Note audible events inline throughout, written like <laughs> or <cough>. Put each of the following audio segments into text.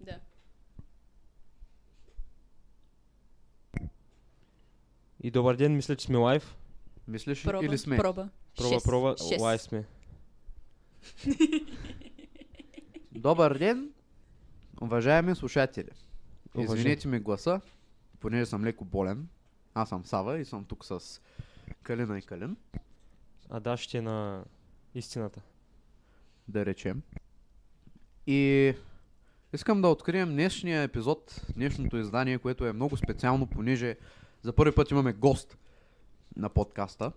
Да. И добър ден, мисля, че сме лайв. Мислиш ли Проба. или сме? Проба. Проба, Шест. проба, Шест. лайв сме. <laughs> Добър ден, уважаеми слушатели. Извинете ми гласа, понеже съм леко болен. Аз съм Сава и съм тук с Калина и Калин, А да, ще на истината. да речем. И искам да открием днешния епизод, днешното издание, което е много специално, понеже за първи път имаме гост на подкаста.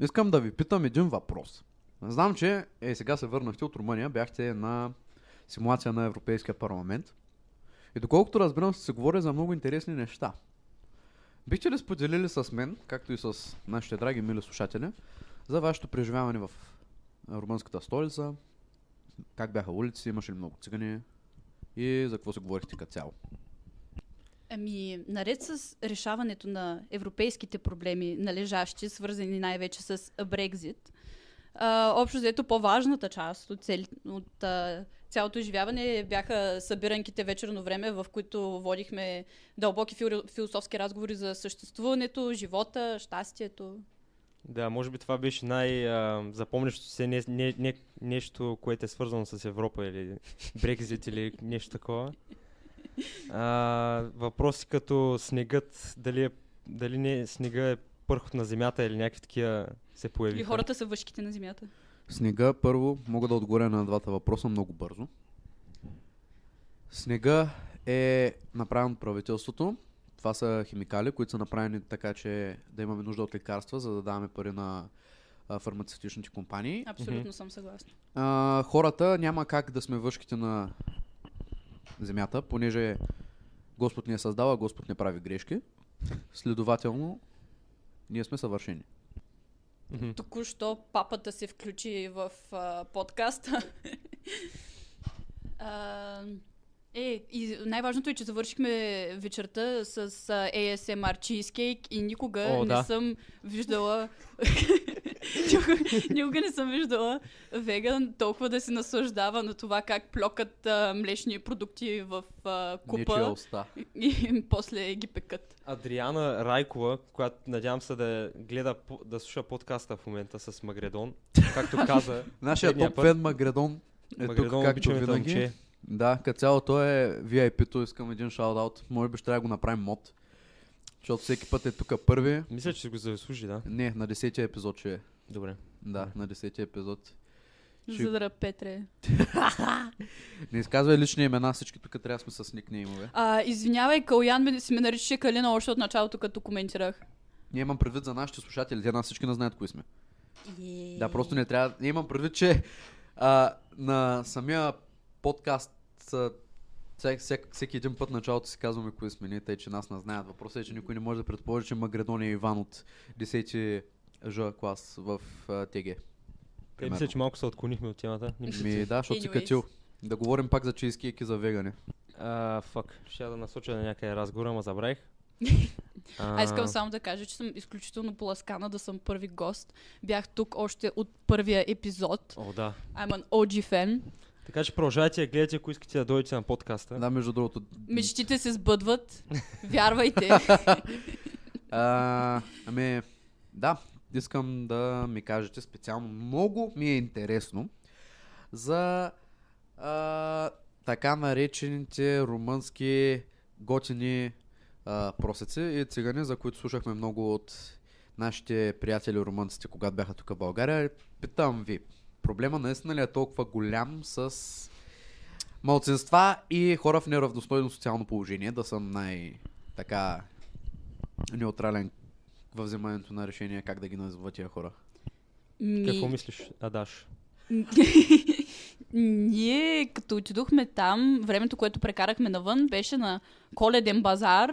Искам да ви питам един въпрос. Знам, че е, сега се върнахте от Румъния, бяхте на симулация на Европейския парламент. И доколкото разбирам, се говори за много интересни неща. Бихте ли споделили с мен, както и с нашите драги мили слушатели, за вашето преживяване в румънската столица, как бяха улици, имаше ли много цигани и за какво се говорихте като цяло? Ами, наред с решаването на европейските проблеми, належащи, свързани най-вече с Брекзит, общо взето по-важната част от, цели, от а, цялото изживяване бяха събиранките вечерно време, в които водихме дълбоки фил, философски разговори за съществуването, живота, щастието. Да, може би това беше най-запомнящо се не, не, не, нещо, което е свързано с Европа или Брекзит или нещо такова. А, въпроси като снегът, дали, е, дали не снега е пърхот на земята или някакви такива се появиха. Или хората са въшките на земята. Снега, първо, мога да отговоря на двата въпроса много бързо. Снега е направен от правителството. Това са химикали, които са направени така, че да имаме нужда от лекарства, за да даваме пари на а, фармацевтичните компании. Абсолютно Мгм. съм съгласна. А, хората няма как да сме въшките на земята, понеже Господ ни е създал, а Господ не прави грешки. Следователно, ние сме съвършени. Мгм. Току-що папата се включи в а, подкаста. <laughs> а, е, и най-важното е, че завършихме вечерта с а, ASMR cheesecake и никога О, не да. съм виждала <laughs> никога, не съм виждала веган толкова да се наслаждава на това как плокат а, млечни продукти в а, купа уста. и после ги пекат. Адриана Райкова, която надявам се да гледа, да слуша подкаста в момента с Магредон, както каза. <laughs> Нашия предния топ фен Магредон е Магредон, тук, както винаги. момче. Да, като цяло той е VIP-то, искам един шаут-аут. Може би ще трябва да го направим мод. Защото всеки път е тук първи. Мисля, че си го заслужи, да. Не, на 10-ти епизод ще е. Добре. Да, на 10-ти епизод. Ще- Задра Петре. <laughs> Не изказвай лични имена, всички тук трябва да сме с никнеймове. А, извинявай, Калян ме, си ме наричаше Калина още от началото, като коментирах. Ние имам предвид за нашите слушатели, те нас всички не знаят кои сме. Е. Да, просто не трябва. Не имам предвид, че а, на самия подкаст а, всек, всек, всеки един път началото си казваме кои сме, не тъй, че нас не знаят. Въпросът е, че никой не може да предположи, че Магредон е Иван от 10 Ж клас в а, ТГ. Примерно. мисля, че малко се отклонихме от темата. Ми, да, защото си качил. Да говорим пак за чизкейк и за вегани. А, фак. Ще да насоча на някъде разговор, ама забравих. <laughs> А искам само да кажа, че съм изключително поласкана да съм първи гост. Бях тук още от първия епизод. О, да. I'm an OG fan. Така че продължавайте да гледате, ако искате да дойдете на подкаста. Да, между другото. Мечтите се сбъдват. <laughs> Вярвайте. А, ами, да, искам да ми кажете специално. Много ми е интересно за а, така наречените румънски готини а, просеци и цигани, за които слушахме много от нашите приятели румънците, когато бяха тук в България. Питам ви, проблема наистина ли е толкова голям с малцинства и хора в неравностойно социално положение, да съм най- така неутрален във вземането на решения как да ги назоват тия хора. Ми- Какво мислиш, Адаш? <laughs> Ние, като отидохме там, времето, което прекарахме навън, беше на коледен базар,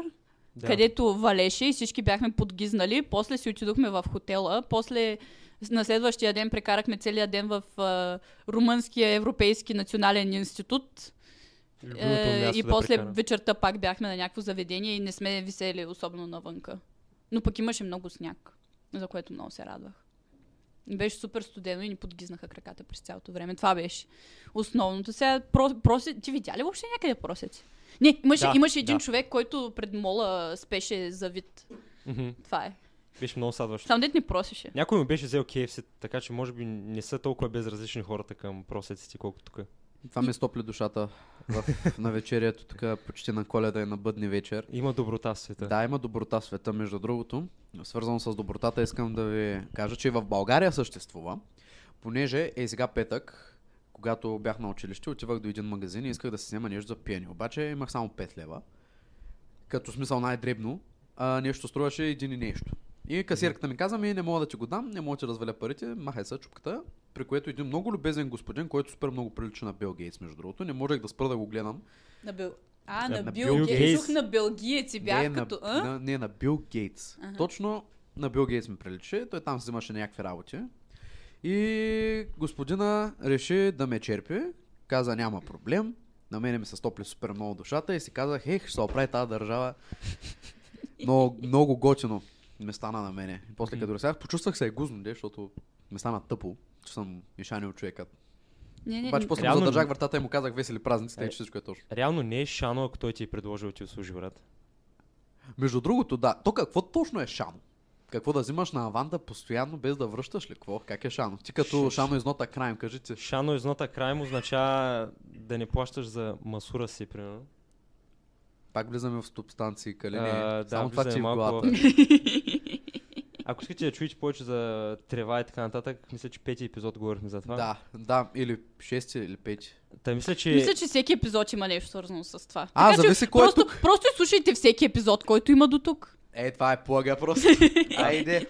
Да. където валеше и всички бяхме подгизнали. После си отидохме в хотела. После на следващия ден прекарахме целия ден в а, Румънския европейски национален институт. Е, и да после прекарам. вечерта пак бяхме на някакво заведение и не сме висели особено навънка. Но пък имаше много сняг, за което много се радвах. Беше супер студено и ни подгизнаха краката през цялото време. Това беше основното. Сега про, проси... Ти видя ли въобще някъде просеци? Не, имаше, Да, имаше един да. човек, който пред мола спеше за вид. Мгм. Това е. Беше много садващо. Сам дет ни просеше. Някой му беше взел KFC, така че може би не са толкова безразлични хората към просеците, колкото тук. Това ми стопли душата в, на вечерието, тук почти на коледа и на бъдни вечер. Има доброта в света. Да, има доброта в света, между другото. Свързано с добротата, искам да ви кажа, че и в България съществува, понеже е сега петък, когато бях на училище, отивах до един магазин и исках да си взема нещо за пиене. Обаче имах само 5 лева, като смисъл най-дребно, а нещо струваше един и нещо. И касирката ми каза, ми не мога да ти го дам, не мога да ти разваля парите, махай са чупката, при което един много любезен господин, който супер много прилича на Бил Гейтс, между другото, не можех да спра да го гледам, На Бил... А, На на, Бил Бил Гейтс. Гейтс. Чух на Белгиец и бях не, като... на, А? на, не, на Бил Гейтс. Аха. Точно на Бил Гейтс ми прилича. Той там взимаше някакви работи. И господина реши да ме черпи. Каза няма проблем. На мене ми се стопли супер много душата и си казах, ех, ще оправи тази държава. <laughs> Много, много готино ми стана на мене. И после като разсях, почувствах се гузно, де, защото ми стана тъпо, че съм мишанил човекът. Не, не, Обаче после му Реално- задържах вратата и му казах весели празници, тъй Е. че всичко е точно. Реално не е шано, ако той ти е предложил ти услужи, брат. Между другото, да. То какво точно е шано? Какво да взимаш на аванта постоянно без да връщаш ли? Какво? Как е шано? Ти като Ш- шано изнота краем, кажи ти. Шано изнота край му означава да не плащаш за масура си, примерно. Пак влизаме в субстанции, калини. А, да, Само това ти е в малко главата. <laughs> Ако искате да чуете повече за трева и така нататък, мисля, че пети епизод говорихме за това. Да, да, или шести, или пети. Та мисля, че... Мисля, че всеки епизод има нещо свързано с това. А, Така че зависи кой е просто, тук. просто слушайте всеки епизод, който има до тук. Е, това е плага просто. <laughs> Айде.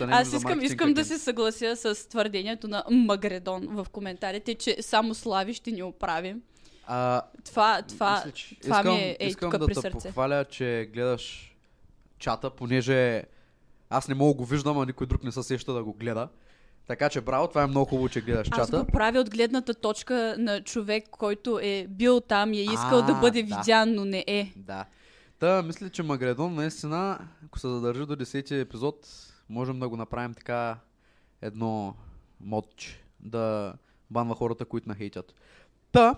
Аз искам, искам да се съглася с твърдението на Магредон в коментарите, че само Слави ще ни оправи. А, Това, това, Мисля, че- това искам, ми е ей искам тук да при сърце. похваля, че гледаш чата, понеже аз не мога го виждам, а никой друг не се сеща да го гледа. Така че браво, това е много хубаво, че гледаш Аз чата. го правя от гледната точка на човек, който е бил там и е искал А, да бъде да. видян, но не е. Да. Та, мисля, че Магредон наистина, ако се задържи до 10 епизод, можем да го направим така едно модче, да банва хората, които нахейтят. Та,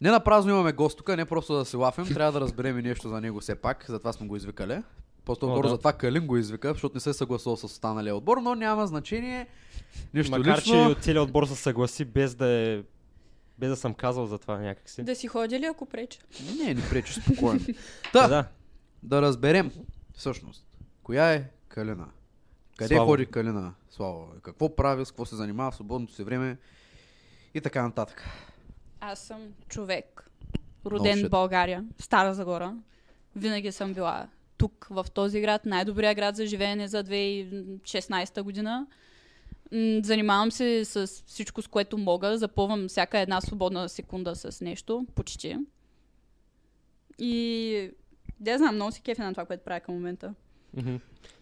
не на празно имаме гост тук, не просто да се лафим, трябва да разберем и нещо за него все пак, затова сме го извикали. По-скоро да. затова Калин го извика, защото не се е съгласил с останалия отбор, но няма значение. Нищо Макар, лично. че от целият отбор се съгласи без да е... Без да съм казал за това някакси. Да си ходя ли, ако преча? Не, не пречи, спокойно. Да, <laughs> Та, да. да разберем всъщност, коя е Калина? Къде Славо. ходи Калина? Слава. Какво прави, с какво се занимава в свободното си време и така нататък. Аз съм човек, роден shit. в България, в Стара Загора. Винаги съм била тук, в този град, най-добрия град за живеене за 2016 година. Занимавам се с всичко, с което мога. Запълвам всяка една свободна секунда с нещо, почти. И да знам, много си кефя на това, което правя към момента. Мгм.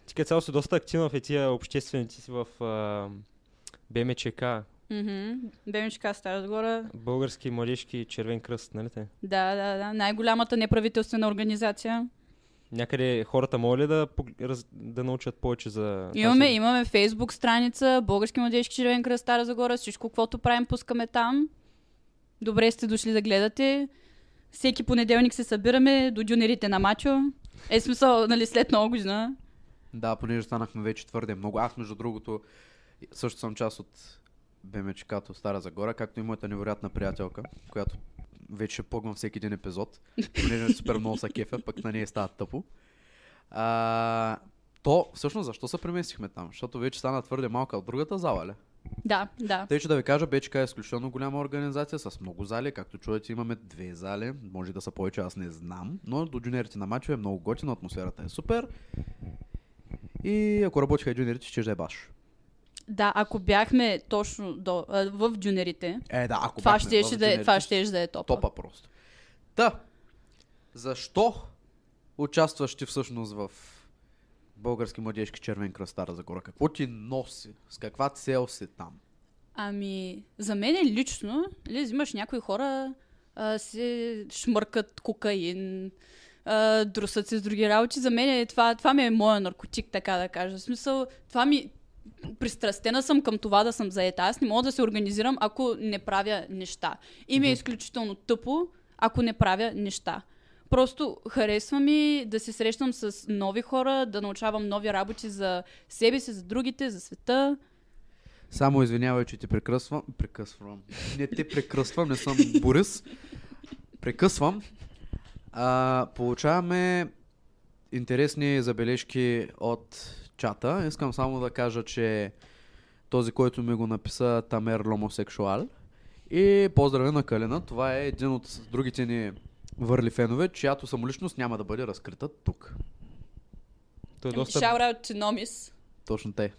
Ти като цяло си доста активна в тия обществените си в а, БМЧК, Мгм. БМЧК Стара Загора. Български младежки червен кръст, нали те? Да, да, да. Най-голямата неправителствена организация. Някъде хората могат ли да, да научат повече за Имаме, тази- имаме фейсбук страница, Български младежки червен кръст Стара Загора, всичко, каквото правим, пускаме там. Добре сте дошли да гледате. Всеки понеделник се събираме до дюнерите на Мачо. Е смисъл, нали, след нова година. Да, понеже станахме вече твърде много. Аз, между другото, също съм част от БМЧК-то Стара Загора, както и моята невероятна приятелка, която вече ще погвам всеки един епизод, понеже <laughs> супер много са кефа, пък на нея става тъпо. А, то, всъщност, защо се преместихме там? Защото вече стана твърде малка от другата зала, ли? Да, да. Тъй, че да ви кажа, БЧК е изключително голяма организация с много зали. Както чуете, имаме две зали. Може да са повече, аз не знам. Но до джуниорите на мачо е много готино, атмосферата е супер. И ако работиха джуниорите, ще да е баш. Да, ако бяхме точно до, а, в дюнерите, Е, да, ако това бяхме ще, в ще да е, това ще да е топа. Топа просто. Та, защо участваш ти всъщност в Български младежки червен кръст Стара Загора? Какво ти носи? С каква цел си там? Ами, за мен лично, ли, взимаш някои хора, а, се шмъркат кокаин, а, друсат се с други работи. За мен е това, това ми е моя наркотик, така да кажа. В смисъл, това ми, пристрастена съм към това да съм заета. Аз не мога да се организирам, ако не правя неща. И ми е изключително тъпо, ако не правя неща. Просто харесва ми да се срещам с нови хора, да научавам нови работи за себе си, за другите, за света. Само извинявай, че те прекъсвам. Прекъсвам. Не те прекъсвам, не съм Борис. Прекъсвам. А, получаваме интересни забележки от чата. Искам само да кажа, че този, който ми го написа Тамер Ломосексуал. И поздравя на Калина. Това е един от другите ни върли фенове, чиято самоличност няма да бъде разкрита тук. Той е доста... Shout out to Номис. Точно те.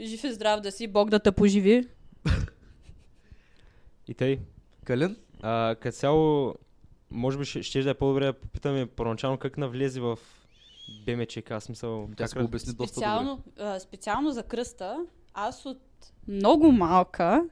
Жив и здрав да си, Бог да те поживи. <laughs> И тъй. Калин? А, като цяло, може би ще, ще да е по-добре да попитаме първоначално как навлезе в БМЧК, смисъл. Тя как се го обясни доста добре. Специално, а, специално за кръста, аз от много малка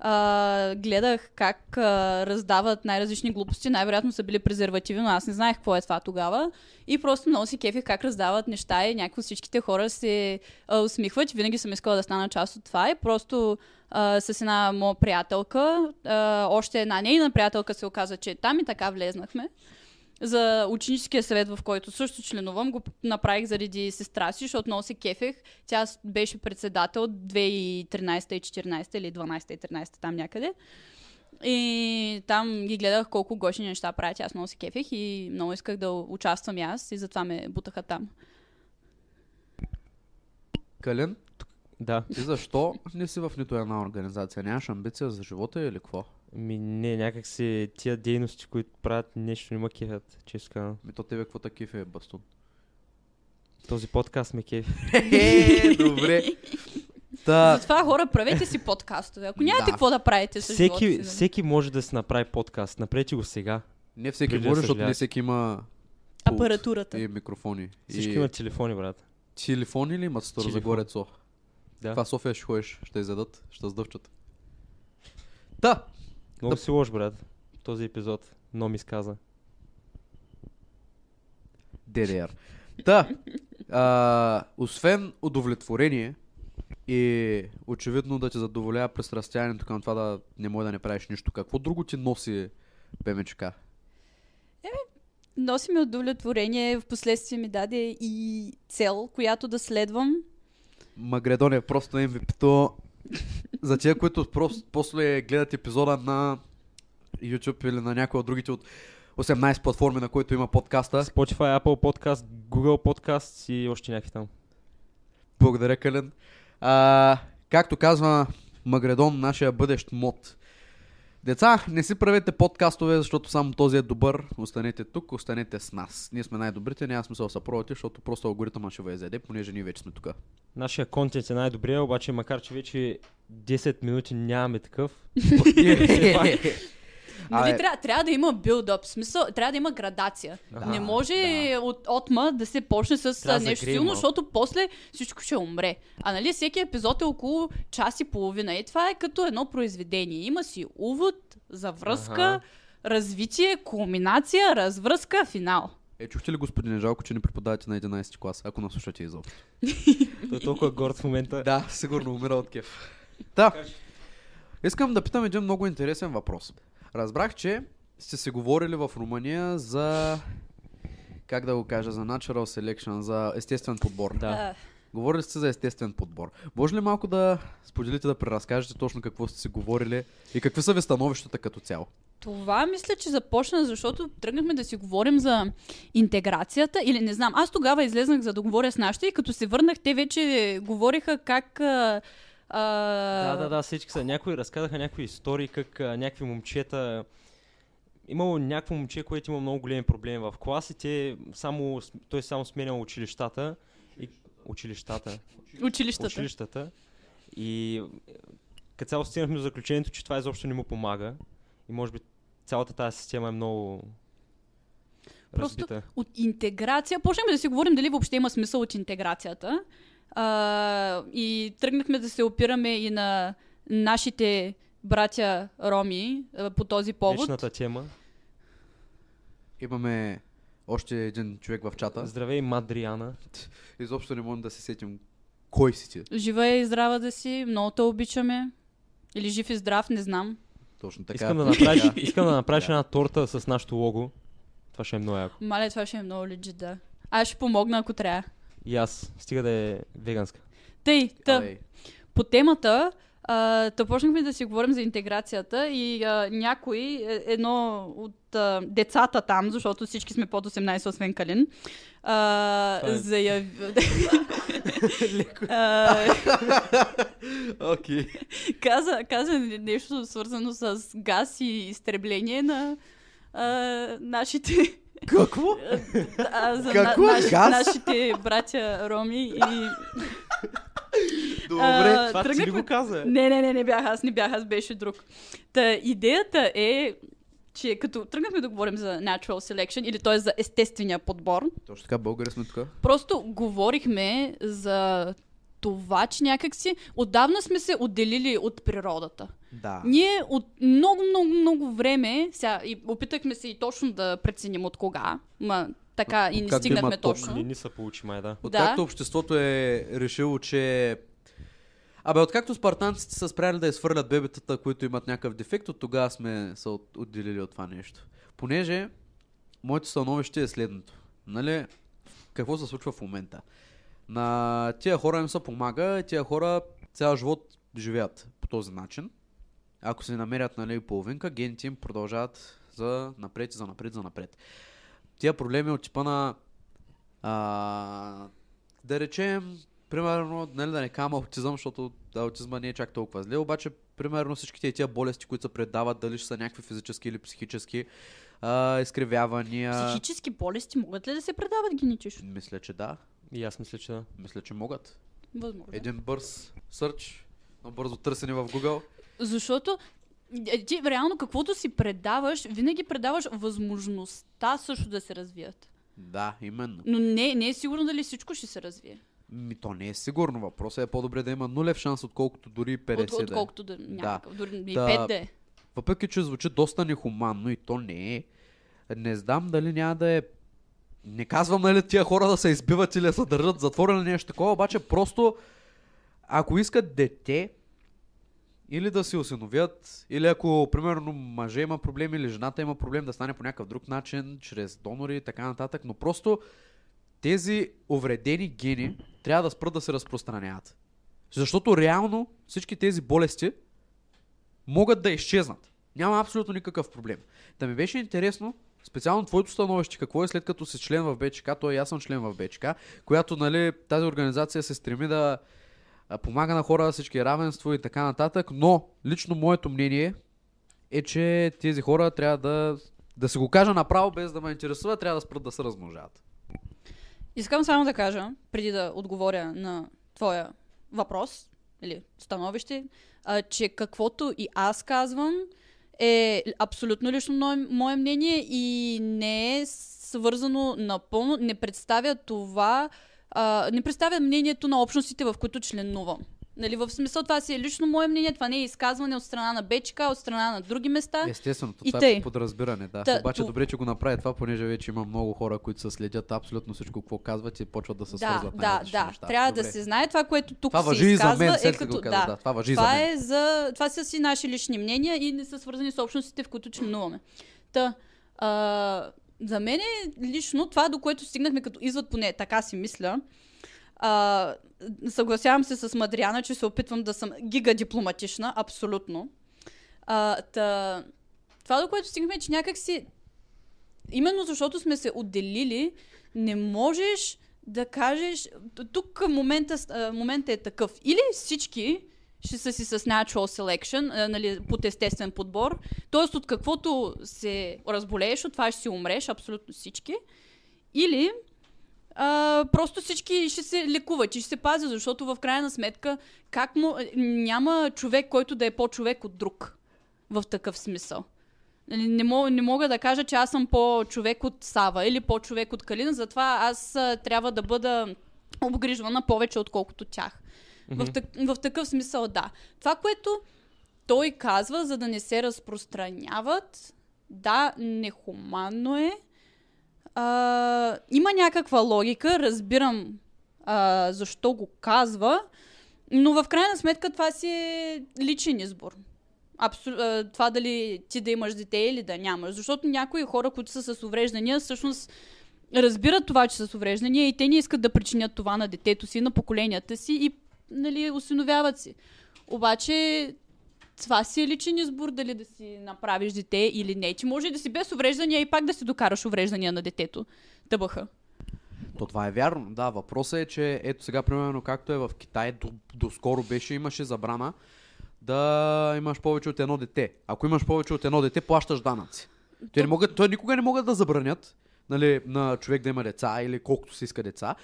а, гледах как а, раздават най-различни глупости. Най-вероятно са били презервативи, но аз не знаех какво е това тогава. И просто много си кефих как раздават неща и някакво всичките хора се а, усмихват. Винаги съм искала да стана част от това и просто а, с една моя приятелка, а, още една нейна приятелка се оказа, че е там и така влезнахме за ученическия съвет, в който също членувам, го направих заради сестра си, защото много се кефех. Тя беше председател 2013 и 14 или 12 и 13 там някъде. И там ги гледах колко гошни неща правят. Аз много се кефех и много исках да участвам и аз и затова ме бутаха там. Калин, Да. ти защо не си в нито една организация? Нямаш амбиция за живота или какво? Ми не, някак си тия дейности, които правят нещо не ме кефят, често казвам. Ми то тебе какво такив е, Бастун? Този подкаст ме кефи. Е, <laughs> добре. Та, Затова хора, правете си подкастове. Ако нямате Да. какво да правите с живота си. Всеки, нали? всеки може да си направи подкаст. Направете го сега. не всеки Преди да може, защото не всеки има пулт Апаратурата. и микрофони. Всички и... имат телефони, брат. Телефони ли имат стар за горецо? Да. Това София ще ходиш, ще издадат, ще сдъвчат. Та, Много Да. си лош, брат. Този епизод. Но ми изказа. DDR. Та, а, освен удовлетворение и очевидно да те задоволява пристрастяването към това да не може да не правиш нищо, какво друго ти носи БМЧК? Носи ми удовлетворение, в последствие ми даде и цел, която да следвам. Магредон е просто MVP-то. За тия, които просто после гледат епизода на YouTube или на някой от другите от 18 платформи, на които има подкаста. Spotify, Apple Podcast, Google Podcast и още някакви там. Благодаря, Кален. А, както казва Магредон, нашия бъдещ мод. Деца, не си правете подкастове, защото само този е добър. Останете тук, останете с нас. Ние сме най-добрите, няма смисъл да се провати, защото просто алгоритъма ще ви изяде, понеже ние вече сме тук. Нашия контент е най-добрия, обаче макар че вече 10 минути нямаме такъв. <laughs> Нали, Абе- трябва, трябва да има билдъп, смисъл, трябва да има градация. Да, не може да. от отма да се почне с Трябва нещо загреем силно, защото после всичко ще умре. А нали всеки епизод е около час и половина. И това е като едно произведение. Има си увод, завръзка, Аха. развитие, кулминация, развръзка, финал. Е, чухте ли, господин Жалко, че не преподавате на 11 клас, ако наслушате изобщо? Той е толкова горд в момента. Да, сигурно умира от кеф. Да. Искам да питам един много интересен въпрос. Разбрах, че сте се говорили в Румъния за как да го кажа, за natural selection, за естествен подбор. Да. Говорили сте за естествен подбор. Може ли малко да споделите, да преразкажете точно какво сте си говорили и какви са ви становищата като цяло? Това мисля, че започна, защото тръгнахме да си говорим за интеграцията или не знам. Аз тогава излезнах за да говоря с нашите и като се върнах, те вече говориха как... А, Да, да, да, всички са. Някои разказаха някои истории, как а, някакви момчета... Имало някакво момче, което има много големи проблеми в класите, само, той само сменял училищата и училищата. Училищата. училищата. И е, като цяло стигнахме до заключението, че това изобщо не му помага. И може би цялата тази система е много Просто разбита. от интеграция. Почнахме да си говорим дали въобще има смисъл от интеграцията. А, и тръгнахме да се опираме и на нашите братя роми а, по този повод. Вечната тема. Имаме още един човек в чата. Здравей, Мадриана. Изобщо не можем да се сетим Кой си ти? Жива и здрава да си, много те обичаме. Или жив и здрав, не знам. Точно така. Искам да направиш, <laughs> Така. искам да направиш една торта с нашото лого. Това ще е много яко. Маля, това ще е много легит, да. Аз ще помогна, ако трябва. И аз. Стига да е веганска. Тъй, та, Абе, по темата, а, та почнахме да си говорим за интеграцията и а, някой, е- едно от а, децата там, защото всички сме под 18, освен Калин, а, е- заяви... <laughs> а, <laughs> Окей. каза, каза нещо свързано с газ и изтребление на а, нашите, Какво? а, за Какво? на, наш, Газ? нашите братя роми и Добре. А, Това ти ли тръгнахме- го каза? Не, не, не, не бях аз, не бях аз, беше друг. Та идеята е, че като тръгнахме да говорим за natural selection, или т.е. за естествения подбор, Точно така, българи сме тук. просто говорихме за това, че някакси отдавна сме се отделили от природата. Да. Ние от много, много, много време, сега и опитахме се и точно да преценим от кога, ма така и не стигнахме точно? Не ни се получи май, да. Откакто Да. обществото е решило, че... Абе, откакто спартанците са спряли да изхвърлят бебетата, които имат някакъв дефект, от тогава сме се от- отделили от това нещо. Понеже моето становище е следното. Нали, какво се случва в момента? На тия хора им се помага, тия хора цял живот живеят по този начин. Ако се намерят нали, половинка, гените им продължават за напред, за напред, за напред. Тия проблеми от типа на а, да речем, примерно, нали, да не кама аутизъм, защото да, аутизма не е чак толкова зле, обаче, примерно, всички тия болести, които се предават, дали ще са някакви физически или психически, а, изкривявания. Психически болести могат ли да се предават генетично? Мисля, че да. И аз мисля, че да. Мисля, че могат. Възможно. Един бърз сърч, на бързо търсене в Google. Защото е, ти реално каквото си предаваш, винаги предаваш възможността също да се развият. Да, именно. Но не, не е сигурно дали всичко ще се развие. Ми, то не е сигурно. Въпросът е по-добре да има нулев шанс, отколкото дори 50 От, да е. отколкото да, някакъв, дори и Да. пет да е. Въпреки, че звучи доста нехуманно и то не е, не знам дали няма да е... Не казвам, нали, тия хора да се избиват или да се държат или нещо такова, обаче просто ако искат дете, или да се осиновят, или ако, примерно, мъже има проблем или жената има проблем да стане по някакъв друг начин, чрез донори и така нататък, но просто тези увредени гени трябва да спрат да се разпространяват. Защото реално всички тези болести могат да изчезнат. Няма абсолютно никакъв проблем. Да ми беше интересно, специално твоето становище, какво е след като си член в БЧК, то е аз съм член в БЧК, която нали, тази организация се стреми да помага на хора, всички равенство и така нататък, но лично моето мнение е, че тези хора трябва да, да се го кажа направо, без да ме интересува, трябва да спрат да се размножават. Искам само да кажа, преди да отговоря на твоя въпрос или становище, че каквото и аз казвам е абсолютно лично мое, мнение и не е свързано напълно, не представя това, а, не представя мнението на общностите, в които членувам. Нали, в смисъл това си е лично мое мнение, това не е изказване от страна на БЧК, от страна на други места. Естествено, И това е подразбиране, да. Та, Обаче то- добре, че го направи това, понеже вече има много хора, които се следят абсолютно всичко, какво казват и почват да се да, свързват да, да. неща. Трябва Добре. да се знае това, което тук Това се въжи и за изказва, мен, е като го каза, да, това въжи и за това мен. Е за... Това са си наши лични мнения и не са свързани с общностите, в които членуваме. Та, а, за мен лично това, до което стигнахме като извод, поне така си мисля, а, съгласявам се с Мадриана, че се опитвам да съм гигадипломатична, абсолютно. А, та, това, до което стигнахме, е, че някак си именно защото сме се отделили, не можеш да кажеш, тук момента, момента е такъв. Или всички ще са си с natural selection, нали, под естествен подбор, т.е. от каквото се разболееш, от това ще си умреш, абсолютно всички. Или а, просто всички ще се лекуват и ще се пазят, защото в крайна сметка как му, няма човек, който да е по-човек от друг в такъв смисъл. Нали, Не мога, не мога да кажа, че аз съм по-човек от Сава или по-човек от Калина, затова аз а, трябва да бъда обгрижвана повече, отколкото тях. В, так, в такъв смисъл, да. Това, което той казва, за да не се разпространяват, да, нехуманно е. А, има някаква логика, разбирам а, защо го казва, но в крайна сметка това си е личен избор. Абсу... Това дали ти да имаш дете или да нямаш. Защото някои хора, които са с увреждания, всъщност разбират това, че са с увреждания и те не искат да причинят това на детето си, на поколенията си и нали, осиновяват си. Обаче това си е личен избор дали да си направиш дете или не. Ти може да си без увреждания и пак да си докараш увреждания на детето. Тъбаха. То това е вярно. Да, въпросът е, че ето сега, примерно, както е в Китай, до, доскоро беше, имаше забрана да имаш повече от едно дете. Ако имаш повече от едно дете, плащаш данъци. Те, не могат, той никога не могат да забранят нали, на човек да има деца или колкото си иска деца.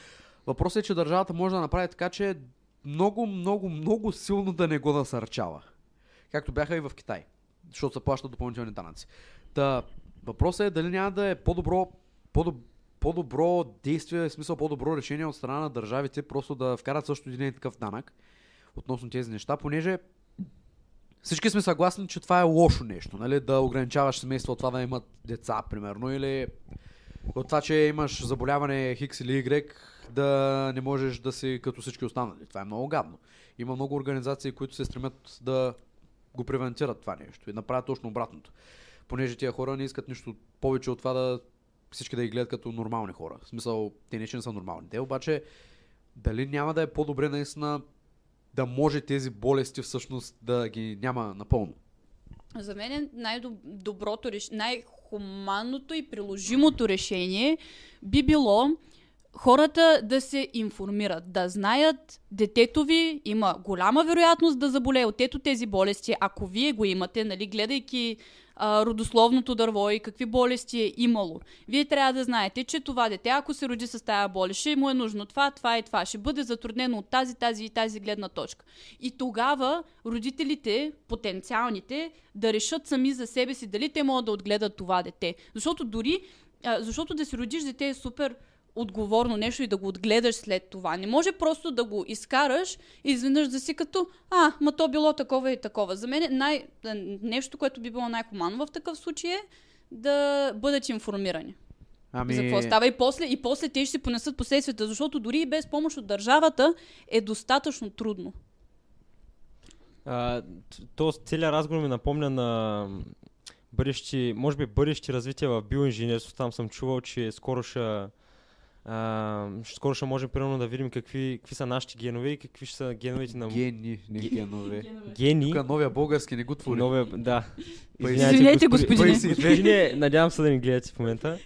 Въпросът е, че държавата може да направи така, че много, много, много силно да не го насърчава. Както бяха и в Китай. Защото се плащат допълнителни данъци. Та, въпросът е дали няма да е по-добро, по-доб, по-добро действие, в смисъл по-добро решение от страна на държавите, просто да вкарат също един такъв данък относно тези неща, понеже всички сме съгласни, че това е лошо нещо, нали? Да ограничаваш семейство от това да имат деца, примерно, или от това, че имаш заболяване Хикс или Y, да не можеш да си като всички останали. Това е много гадно. Има много организации, които се стремят да го превентират това нещо и направят точно обратното. Понеже тия хора не искат нищо повече от това да всички да ги гледат като нормални хора. В смисъл, те не, че не са нормални. Те обаче, дали няма да е по-добре наистина да може тези болести всъщност да ги няма напълно? За мен е най-доброто най-хуманното и приложимото решение би било хората да се информират, да знаят детето ви има голяма вероятност да заболее от ето тези болести, ако вие го имате, нали, гледайки а, родословното дърво и какви болести е имало. Вие трябва да знаете, че това дете, ако се роди с тази болест, ще му е нужно това, това и това. Ще бъде затруднено от тази, тази и тази гледна точка. И тогава родителите, потенциалните, да решат сами за себе си дали те могат да отгледат това дете. Защото дори, а, защото да си родиш дете е супер отговорно нещо и да го отгледаш след това. Не може просто да го изкараш и изведнъж да си като, а, ма то било такова и такова. За мен най- нещо, което би било най-хуманно в такъв случай е да бъдат информирани. Ами... За какво става и после, и после те ще си понесат последствията, защото дори и без помощ от държавата е достатъчно трудно. А, то целият разговор ми напомня на бъдещи, може би бъдещи развития в биоинженерство. Там съм чувал, че скоро ще а, скоро ще можем примерно да видим какви, какви са нашите генове и какви ще са геновете на... Гени, не генове. Гени. Тук новия български не го твори. Новия, да. Извинете, господине. Господине, надявам се да ни гледате в момента.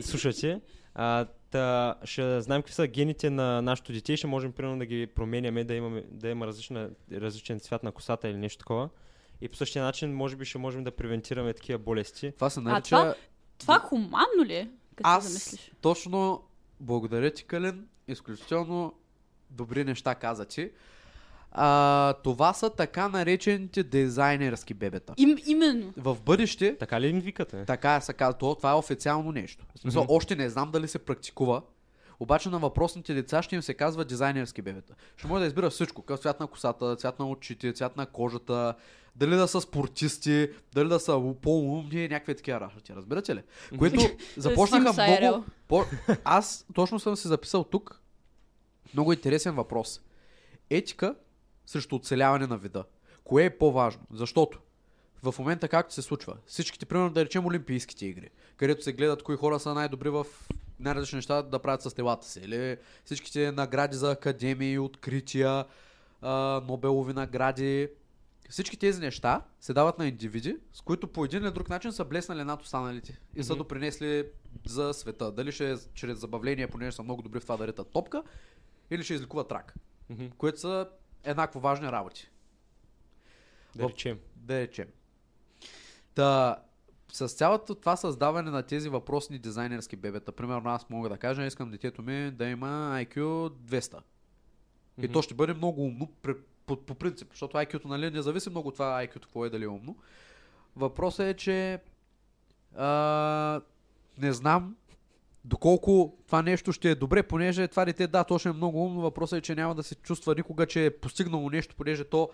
Слушайте. А, та, ще знаем какви са гените на нашето дете и ще можем примерно да ги променяме, да, имаме, да има различна, различен цвят на косата или нещо такова. И по същия начин, може би, ще можем да превентираме такива болести. Това се А нарича... това, това хуманно ли е? Като Аз замислиш. точно благодаря ти, Калин. Изключително добри неща каза ти. А, това са така наречените дизайнерски бебета. Им, именно. В бъдеще Така ли им викате? така се казва, то, това е официално нещо. В смисъл, Мгм. още не знам дали се практикува, обаче на въпросните деца ще им се казва дизайнерски бебета. Ще може да избира всичко, какъв цвят на косата, цвят на очите, цвят на кожата, дали да са спортисти, дали да са по-умни, някакви такива работи. Разбирате ли? Които <laughs> започнаха много... По... Аз точно съм си записал тук много интересен въпрос. Етика срещу оцеляване на вида. Кое е по-важно? Защото в момента както се случва, всичките, примерно да речем Олимпийските игри, където се гледат кои хора са най-добри в най-различни неща да правят с телата си. Или всичките награди за академии, открития, а, Нобелови награди. Всички тези неща се дават на индивиди, с които по един или друг начин са блеснали над останалите и са допринесли за света. Дали ще е чрез забавление, понеже са много добри в това да ретат топка, или ще излекуват рак, Мгм. които са еднакво важни работи. Да В- речем. Да речем. Та, с цялото това създаване на тези въпросни дизайнерски бебета, примерно аз мога да кажа, искам детето ми да има IQ 200. И Мгм. то ще бъде много умно по, по принцип, защото IQ-то нали, не зависи много от това IQ-то какво е дали е умно. Въпросът е, че а, не знам доколко това нещо ще е добре, понеже това дете, да, то ще е много умно, въпросът е, че няма да се чувства никога, че е постигнало нещо, понеже то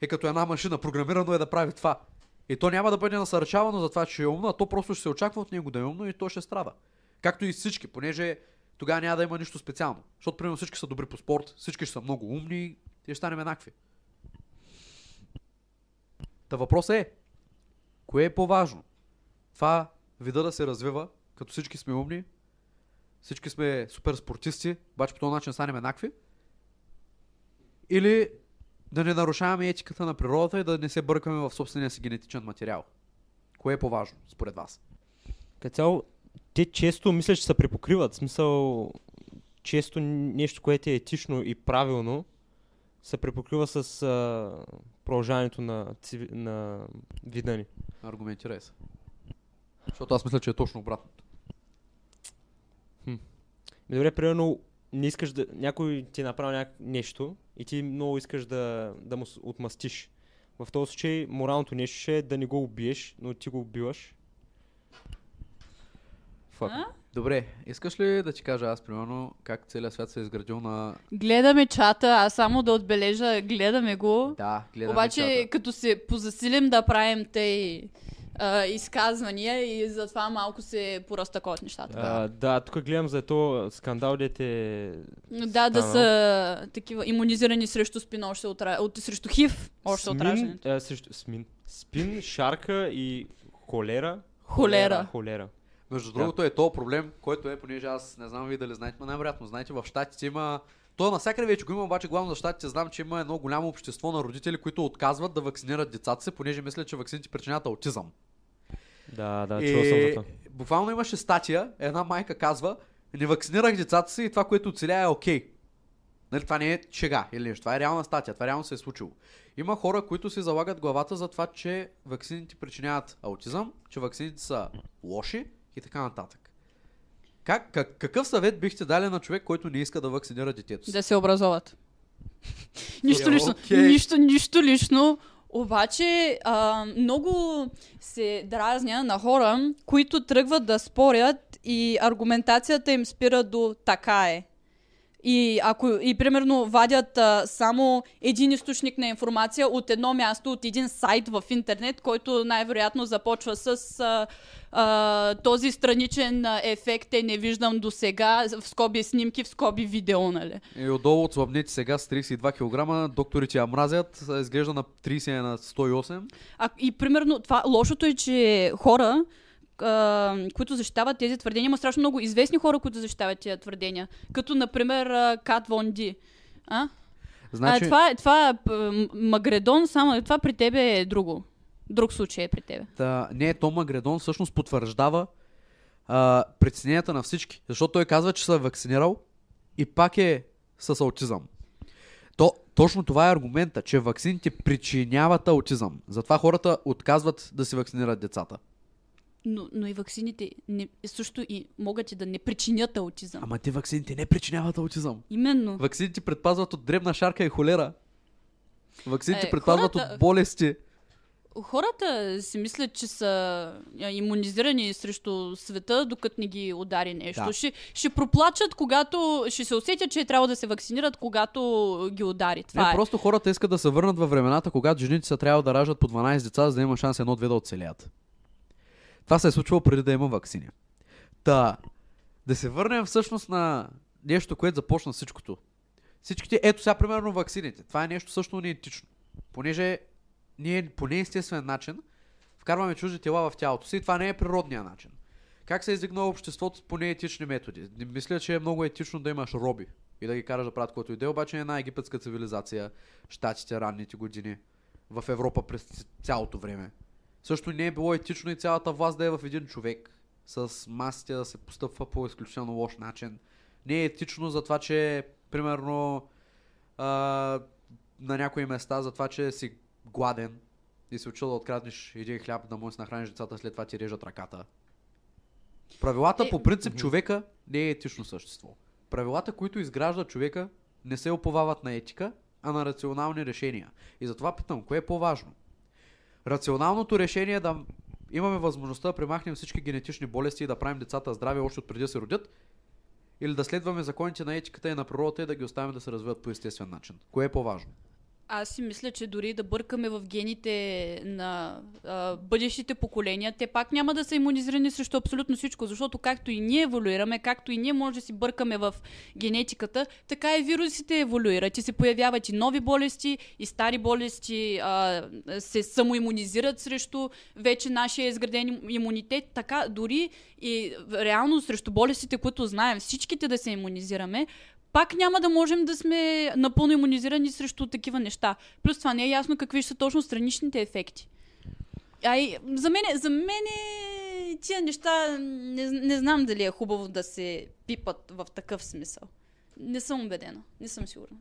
е като една машина, програмирано е да прави това. И то няма да бъде насърчавано за това, че е умно, а то просто ще се очаква от него да е умно и то ще страда. Както и всички, понеже тогава няма да има нищо специално. Защото, примерно, всички са добри по спорт, всички ще са много умни и ще станем еднакви. Та въпросът е, кое е по-важно? Това вида да се развива, като всички сме умни, всички сме супер спортисти, обаче по този начин станем еднакви? Или да не нарушаваме етиката на природата и да не се бъркаме в собствения си генетичен материал? Кое е по-важно, според вас? Като цяло, те често мисля, че се препокриват. В смисъл, често нещо, което е етично и правилно, се препокрива с а, продължаването на, циви... на вида ни. Аргументирай се. Защото аз мисля, че е точно обратно. Ми, Добре, примерно, не искаш да... Някой ти е направил няк... нещо и ти много искаш да, да му отмъстиш. В този случай моралното нещо ще е да не го убиеш, но ти го убиваш. Фак. А? Добре, искаш ли да ти кажа аз, примерно, как целият свят се е изградил на... Гледаме чата, аз само да отбележа, гледаме го. Да, гледаме Обаче, чата. като се позасилим да правим те а, изказвания и затова малко се поръстакот нещата. А, да, тук гледам за ето скандал, дете... Да, да са такива иммунизирани срещу спин още от, ра- от срещу хив, още от раждането. а, срещу, смин, спин, шарка и холера. Холера. Холера. Между Да. другото е то проблем, който е, понеже аз не знам ви дали знаете, но най-вероятно знаете, в Штатите има... То навсякъде вече го има, обаче главно за Штатите знам, че има едно голямо общество на родители, които отказват да вакцинират децата си, понеже мислят, че вакцините причиняват аутизъм. Да, да, чувал съм това. буквално имаше статия, една майка казва, не вакцинирах децата си и това, което оцеля е окей. Нали, това не е шега или нещо. Това е реална статия. Това реално се е случило. Има хора, които си залагат главата за това, че вакцините причиняват аутизъм, че вакцините са лоши и така нататък. Как, как, какъв съвет бихте дали на човек, който не иска да вакцинира детето си? Да се образоват. <laughs> нищо Е, лично. окей. Нищо, нищо лично. Обаче а, много се дразня на хора, които тръгват да спорят и аргументацията им спира до така е. И ако и примерно вадят а, само един източник на информация от едно място, от един сайт в интернет, който най-вероятно започва с а, а, този страничен ефект е не виждам до сега, в скоби снимки, в скоби видео, нали? И отдолу отслабнете сега с 32 кг, докторите я мразят, изглежда на 30 е на 108. А, и примерно, това, лошото е, че хора, а, които защитават тези твърдения, има страшно много известни хора, които защитават тези твърдения. Като, например, Кат Вон Ди. А? Значи, а това, е- това е Магредон, само това при тебе е друго. Друг случай е при тебе. Та, не, Том Магредон всъщност потвърждава а, притесненията на всички. Защото той казва, че се е вакцинирал и пак е с аутизъм. То, точно това е аргумента, че вакцините причиняват аутизъм. Затова хората отказват да си вакцинират децата. Но, но и ваксините не, също и могат и да не причинят аутизъм. Ама те вакцините не причиняват аутизъм. Именно. Вакцините предпазват от дребна шарка и холера. Вакцините Е, предпазват хората- от болести. Хората си мислят, че са иммунизирани срещу света, докато не ги удари нещо. Да. Ще, ще проплачат, когато ще се усетят, че е трябва да се вакцинират, когато ги удари. Това Не, е. просто хората искат да се върнат във времената, когато жените са трябва да раждат по 12 деца, за да има шанс едно-две да оцелят. Това се е случвало преди да има вакцини. Та, да се върнем всъщност на нещо, което започна всичкото. Всичките, ето сега примерно вакцините. Това е нещо също неетично. Понеже ние по неестествен начин вкарваме чужди тела в тялото си и това не е природния начин. Как се е издигнало обществото по неетични методи? Мисля, че е много етично да имаш роби и да ги караш да правят което и е, обаче една египетска цивилизация, щатите ранните години, в Европа през цялото време. Също не е било етично и цялата власт да е в един човек, с масите да се постъпва по изключително лош начин. Не е етично за това, че примерно а, на някои места, за това, че си гладен и си учил да откраднеш един хляб, да можеш да нахраниш децата, след това ти режат ръката. Правилата Е, по принцип човека не е етично същество. Правилата, които изграждат човека, не се оповават на етика, а на рационални решения. И затова питам, кое е по-важно? Рационалното решение е да имаме възможността да премахнем всички генетични болести и да правим децата здрави още от преди да се родят, или да следваме законите на етиката и на природата и да ги оставим да се развиват по естествен начин. Кое е по-важно? Аз си мисля, че дори да бъркаме в гените на а, бъдещите поколения, те пак няма да са иммунизирани срещу абсолютно всичко, защото както и ние еволюираме, както и ние може да си бъркаме в генетиката, така и вирусите еволюират. И се появяват и нови болести, и стари болести а, се самоимунизират срещу вече нашия изграден имунитет, така дори и реално срещу болестите, които знаем, всичките да се иммунизираме, пак няма да можем да сме напълно иммунизирани срещу такива неща. Плюс това не е ясно какви ще са точно страничните ефекти. Ай, за мен, за мен тия неща не, не знам дали е хубаво да се пипат в такъв смисъл. Не съм убедена. Не съм сигурна.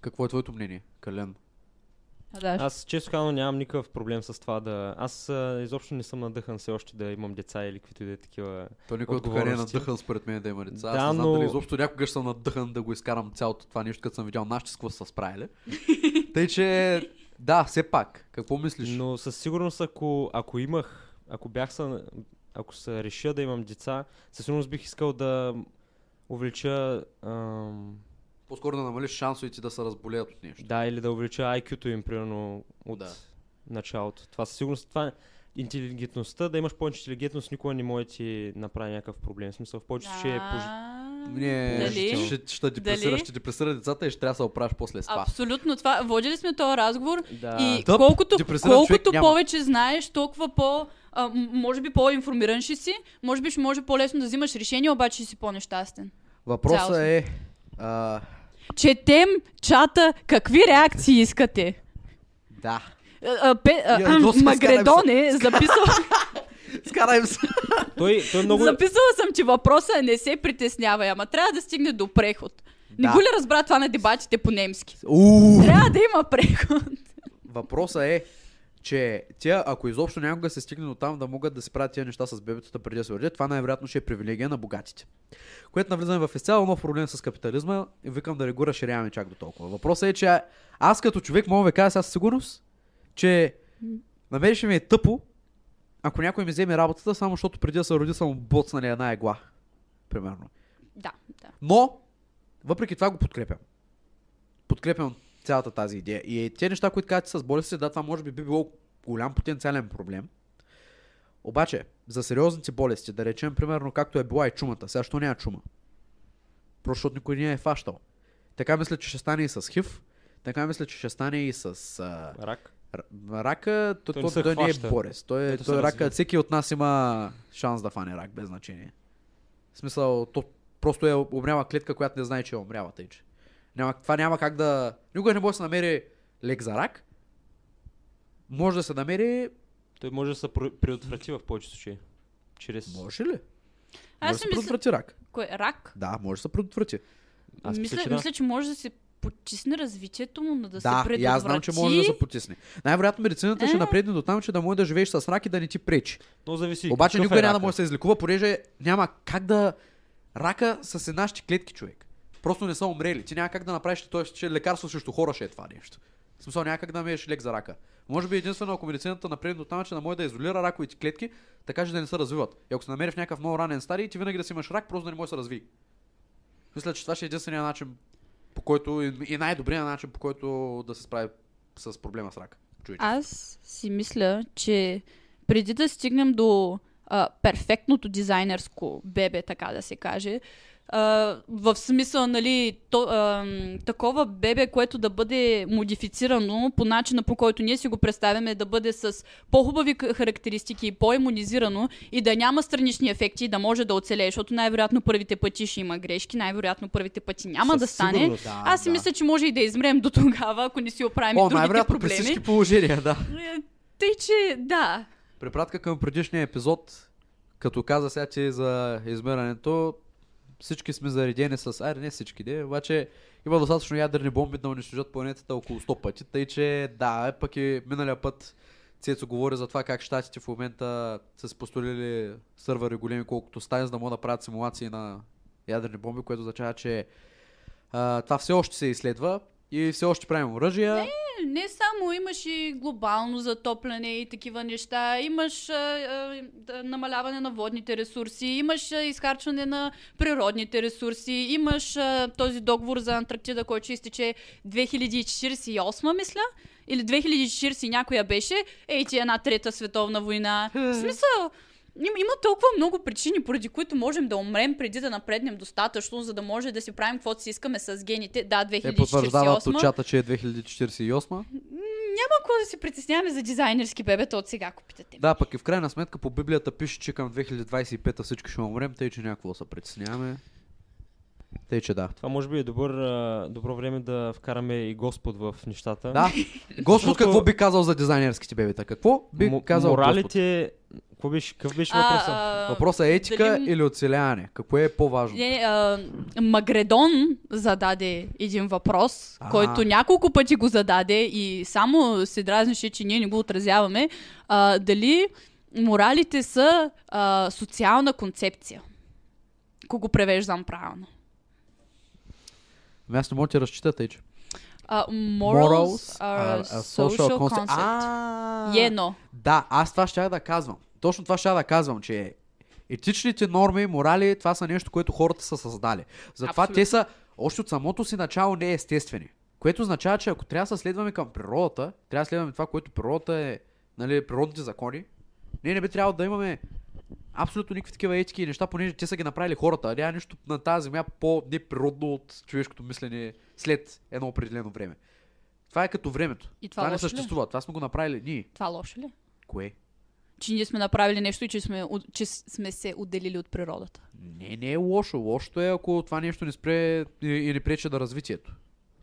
Какво е твоето мнение, Кален? Да. Аз често казано нямам никакъв проблем с това да... Аз а, изобщо не съм надъхан все още да имам деца или каквито и да е такива... То никой от тук не е надъхан според мен да има деца. Да, Аз не знам но- дали изобщо някога ще съм надъхан да го изкарам цялото това нещо, като съм видял нашите с какво са се справили. <laughs> Тъй, че да, все пак. Какво мислиш? Но със сигурност, ако, ако имах, ако бях са, ако се реша да имам деца, със сигурност бих искал да увелича, ам, По-скоро да намалиш шансовете да се разболеят от нещо. да, или да увелича IQ-то им, примерно, от Да. началото. Това със сигурност, това интелигентността, да имаш повече интелигентност, никога не може да ти направи някакъв проблем. В смисъл, в повечето случаи е пож... А, Не, Дали? ще, ще депресира, Дали? ще депресира децата и ще трябва да се оправиш после това. Абсолютно това. Водили сме този разговор Да. и Тъп, колкото, колкото няма. повече знаеш, толкова по... А, може би по-информиран ще си, може би ще може по-лесно да взимаш решение, обаче ще си по-нещастен. Въпросът Цялостно. е... А, Четем чата, какви реакции искате? да. А, а, пе, а, Я, доста Магредон е записал, <laughs> Скараем се. Той, той е много... записала съм, че въпроса е не се притеснявай, ама трябва да стигне до преход. Не Да. го ли разбра това на дебатите по немски? Трябва да има преход. Въпросът е, че тя, ако изобщо някога се стигне до там да могат да се правят тия неща с бебетата преди да се родят, това най-вероятно ще е привилегия на богатите. Което навлизаме в изцяло нов проблем с капитализма и викам да не го разширяваме чак до толкова. Въпросът е, че аз като човек мога да ви кажа сега със сигурност, че на мен ще ми е тъпо, ако някой ми вземе работата, само защото преди да се роди съм боцнали една егла. Примерно. Да, да. Но, въпреки това го подкрепям. Подкрепям цялата тази идея. И те неща, които казвате с болестите, да, това може би би било голям потенциален проблем. Обаче, за сериозните болести, да речем, примерно, както е била и чумата, сега що няма чума? Просто защото никой не е фащал. Така мисля, че ще стане и с хив, така мисля, че ще стане и с а, Рак. рака. То, Той то, не се той не е болест. Той, е, Той той е рака. Всеки от нас има шанс да фане рак, без значение. В смисъл, то просто е умряла клетка, която не знае, че е умряла. Тъй, че. Няма, това няма как да... Никога не може да се намери лек за рак. Може да се намери... Той може да се предотврати в повечето случаи. Чрез... Може ли? Аз може да се мисля... предотврати рак. Кой? Рак? Да, може да се предотврати. Аз мисля, мисля, че да. мисля, че може да се потисне развитието му, но да, Да, се предотврати. аз знам, че може да се потисне. Най-вероятно медицината ще Е. напредне до там, че да може да живееш с рак и да не ти пречи. Но зависи. Обаче какъв никой е няма да може да се излекува, понеже няма как да... Рака се нашите клетки, човек. Просто не са умрели. Ти няма как да направиш, т.е. че лекарство срещу хора ще е това нещо. В смисъл няма как да намериш лек за рака. Може би единствено ако медицината напредне до там, че да може да изолира раковите клетки, така че да не се развиват. И ако се намери в някакъв много ранен стадий, ти винаги да си имаш рак, просто да не може да се разви. Мисля, че това ще е единствения начин, по който и най-добрият начин, по който да се справи с проблема с рак. Човек. Аз си мисля, че преди да стигнем до а, перфектното дизайнерско бебе, така да се каже, а, в смисъл, нали, то, а, такова бебе, което да бъде модифицирано по начина, по който ние си го представяме, да бъде с по-хубави характеристики и по-иммунизирано и да няма странични ефекти и да може да оцелее, защото най-вероятно първите пъти ще има грешки, най-вероятно първите пъти няма Със да стане. сигурност. Да, Аз си да. мисля, че може и да измрем до тогава, ако не си оправим О, другите най-вероятно при проблеми. всички положения, да. Е, Тъй, че да. Препратка към предишния епизод, като каза сега, че за измирането всички сме заредени с... Айде, не всички, де, обаче има достатъчно ядрени бомби да унищожат планетата около 100 пъти, тъй че да, пък и миналия път Цецо говори за това как щатите в момента са построили сървъри големи колкото стаи, за да могат да правят симулации на ядрени бомби, което означава, че а, това все още се изследва и все още правим оръжия. не само. Имаш и глобално затопляне и такива неща. Имаш а, а, намаляване на водните ресурси. Имаш а, изхарчване на природните ресурси. Имаш а, този договор за Антарктида, който ще изтече 2048, мисля. Или 2040 някоя беше. Ей, ти една трета световна война. В смисъл, има, има толкова много причини, поради които можем да умрем преди да напреднем достатъчно, за да може да си правим каквото си искаме с гените. Да, Те потвърждават 2048. от чата, че е 2048. Няма какво да се притесняваме за дизайнерски бебета от сега, ако питате. Да, пък и в крайна сметка по Библията пише, че към 2025 всички ще умрем, тъй че някакво се притесняваме. Тъй, че да. Това може би е добър, добро време да вкараме и Господ в нещата. Да. <laughs> Господ какво би казал за дизайнерските бебета? Какво би Мо- казал Господ? Какво беше? Какъв беше въпросът? Въпросът е етика дали- или оцеляване? Какво е по-важно? Не, а, Магредон зададе един въпрос, А. който няколко пъти го зададе и само се дразнеше, че ние не го отразяваме. А, дали моралите са а, социална концепция? Ако го превеждам правилно. Ами Аз не мога да ти разчита, тъй че. А, morals, are a social concept. А, Ено. Да, аз това ще да казвам. Точно това ще да казвам, че етичните норми, морали, това са нещо, което хората са създали. Затова Абсолютно. те са още от самото си начало не естествени. Което означава, че ако трябва да следваме към природата, трябва да следваме това, което природата е, нали, природните закони, ние не би трябвало да имаме абсолютно никакви такива етики и неща, понеже те са ги направили хората. Няма нищо на тази земя по-неприродно от човешкото мислене след едно определено време. Това е като времето. И това това не ли? съществува. Това сме го направили ние. Това лошо ли? Кое? Че ние сме направили нещо и че сме, че сме се отделили от природата. Не, не е лошо. Лошото е ако това нещо не спре и, не пречи на развитието.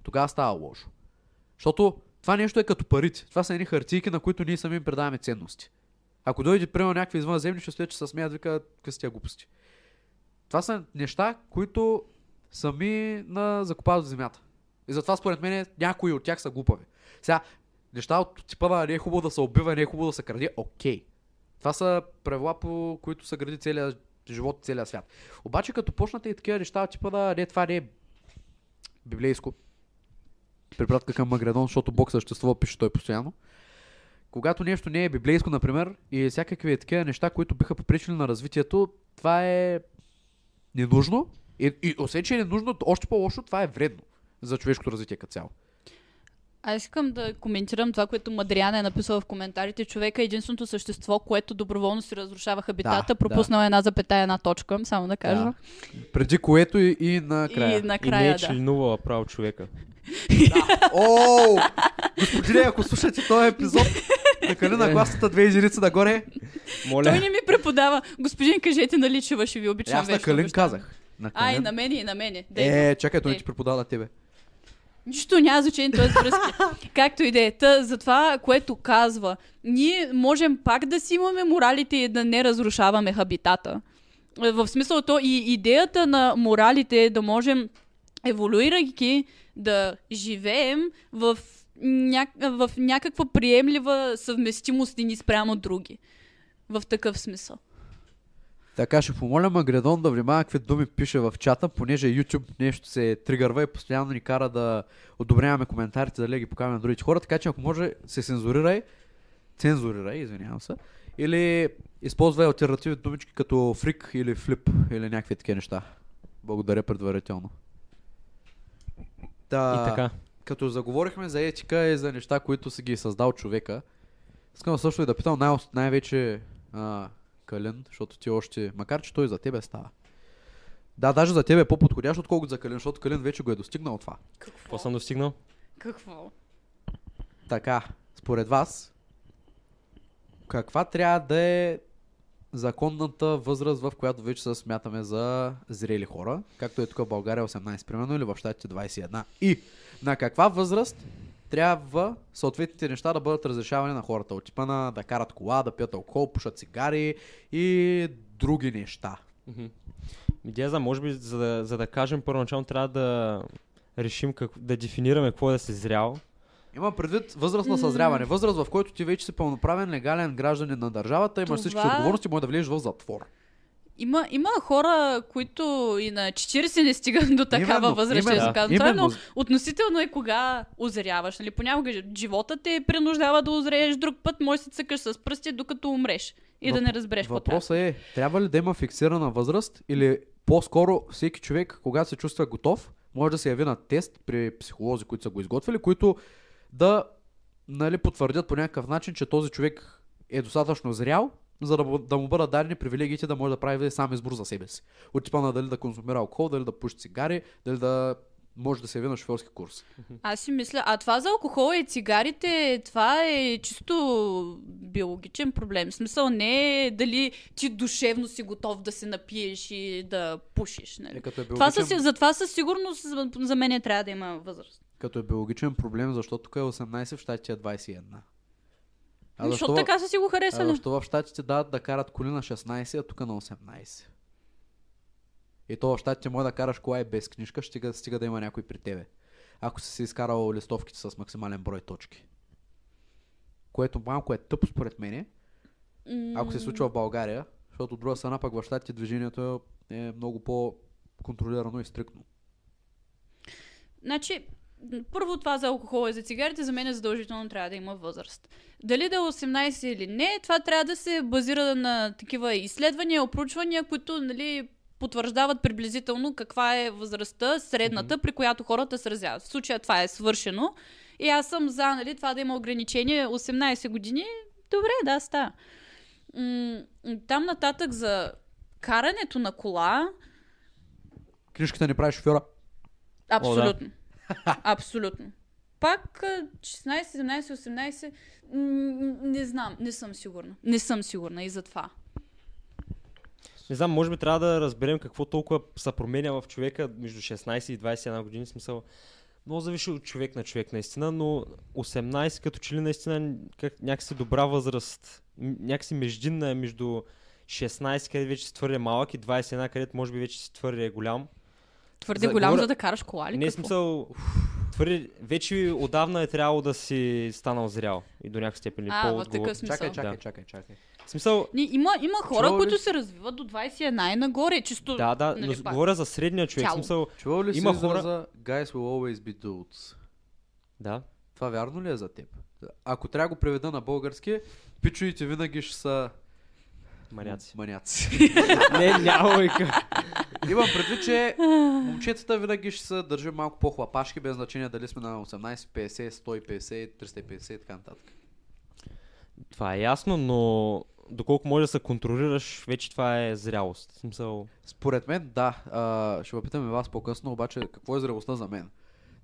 Тогава става лошо. Защото това нещо е като парите. Това са едни хартийки, на които ние сами предаваме ценности. Ако дойде примерно някакви извънземни, ще стоят, че се смеят, вика, какви са тия глупости. Това са неща, които сами на закопават земята. И затова според мен някои от тях са глупави. Сега, неща от типа на не е хубаво да се убива, не е хубаво да се краде, окей. Това са правила, по които се гради целият живот, целият свят. Обаче като почнате и такива неща, типа да не, това не е библейско. Препратка към Магредон, защото Бог съществува, пише той постоянно. Когато нещо не е библейско, например, и всякакви такива неща, които биха попречили на развитието, това е ненужно. И, и освен, че е ненужно, още по-лошо, това е вредно за човешкото развитие като цяло. Аз искам да коментирам това, което Мадриана е написала в коментарите. Човека е единственото същество, което доброволно си разрушава хабитата. Да, пропуснал една запетая, една точка, само да кажа. Да. Преди което и, и накрая. И И не накрая, е да. членувала право човека. Оу! Господине, ако слушате този епизод, накали на гласата две единици нагоре. Моля. Той не ми преподава. Господин, кажете, нали, че ще ви Е, обичам аз на Калин казах. На А, и Калин. на мене, и на мене. Дей. Е, чакай, той не ти преподава на тебе. Нищо няма значение този връзки. <laughs> Както и да е. Та, за това, което казва, ние можем пак да си имаме моралите и да не разрушаваме хабитата. Е, В смисъл то и идеята на моралите е да можем, еволюирайки, да живеем в, ня... в някаква приемлива съвместимост ни спрямо други. В такъв смисъл. Така, ще помоля Магредон да внимава какви думи пише в чата, понеже YouTube нещо се тригърва и постоянно ни кара да одобряваме коментарите, дали да ги покажем на другите хора, така че ако може се цензурирай, цензурирай, извинявам се, или използвай альтернативни думички като фрик или флип или някакви такива неща. Благодаря предварително. Да, И така. като заговорихме за етика и за неща, които си ги е създал човека, искам също и да питам най- най-вече а, Калин, защото ти още, макар че той за тебе става. Да, даже за тебе е по-подходящ, отколкото за Калин, защото Калин вече го е достигнал това. Какво съм достигнал? Какво? Така, според вас, каква трябва да е законната възраст, в която вече се смятаме за зрели хора, както е тук в България 18 примерно или в щатите 21. И на каква възраст трябва съответните неща да бъдат разрешавани на хората. От типа на да карат кола, да пият алкохол, пушат цигари и други неща. Мгм. Идея за, може би, за да, за да кажем първоначално, трябва да решим, как, да дефинираме какво е да си зрял. Има предвид възраст на съзряване. Възраст, в който ти вече си пълноправен, легален гражданин на държавата, имаш всички Това- отговорности, може да влезеш в затвор. Има, има хора, които и на 40 не стигат до такава Именно, възраст, именно, често казвам. Това е, но относително е кога озряваш. Нали? Понякога живота те принуждава да озрееш, друг път можеш да се цъкаш с пръсти, докато умреш. И да Въп- не разбереш какво. Въпросът е, трябва ли да има фиксирана възраст или по-скоро всеки човек, когато се чувства готов, може да се яви на тест при психолози, които са го изготвили, които да нали, потвърдят по някакъв начин, че този човек е достатъчно зрял, за да, му- да му бъдат дадени привилегиите да може да прави сам избор за себе си. От типа на дали да консумира алкохол, дали да пуши цигари, дали да може да се яви на шофьорски курс. <laughs> Аз си мисля, а това за алкохола и цигарите, това е чисто биологичен проблем. В смисъл не е дали ти душевно си готов да се напиеш и да пушиш. Нали? Е, като, е Това биологичен, със, за това със сигурност за, за мен трябва да има възраст. като е биологичен проблем, защото тук е 18, в щатите е 21. А Защото така са си го А харесали. защо в щатите дават да карат коли на 16, а тук на 18? И то в щатите може да караш кола и без книжка, стига, стига да има някой при тебе. Ако си се изкарал листовките с максимален брой точки. Което малко е тъпо според мене, ако се случва в България, защото от друга страна пък в щатите движението е много по-контролирано и стрикно. Значи, първо това за алкохола и за цигарите, за мен е задължително трябва да има възраст. Дали да е 18 или не, това трябва да се базира на такива изследвания, опручвания, които нали, потвърждават приблизително каква е възрастта, средната, при която хората се разяват. В случая това е свършено. И аз съм за нали, това да има ограничение 18 години. Добре, да, става. М- там нататък за карането на кола, Книжката не прави шофьора. Абсолютно. <laughs> Абсолютно. Пак а, 16, 17, 18, м, не знам, не съм сигурна. Не съм сигурна и за това. Не знам, може би трябва да разберем какво толкова се променя в човека между 16 и 21 години. Смисъл, много зависи от човек на човек наистина, но 18 като че ли наистина как, някакси добра възраст, някакси междинна е между 16, където вече си твърде малък и 21, където може би вече си твърде голям. Твърде За- голям, говоря- за да караш кола ли? Не е какво? смисъл, твърде, вече отдавна е трябвало да си станал зрял и до някаква степен. А, в такъв смисъл. Чакай, чакай, Да. чакай, чакай. Смисъл, Не, има, има хора, Чувал ли които си- се развиват до 21 и нагоре, чисто... да, да, нали, но пак. говоря за средния човек. Цяло. смисъл, Чувал ли си Има Има хора- израза Guys will always be dudes? да. Това вярно ли е за теб? Ако трябва да го преведа на български, пичуите винаги ще са Маняци. маняци. <laughs> не, няма лойка. Имам предвид, че <laughs> момчетата винаги ще са държим малко по-хлапашки, без значение дали сме на 18, 50, 150, 350 и така нататък. Това е ясно, но доколко може да се контролираш, вече това е зрялост. Смисъл, Според мен, да. А, ще въпитаме вас по-късно, обаче какво е зрелостта за мен?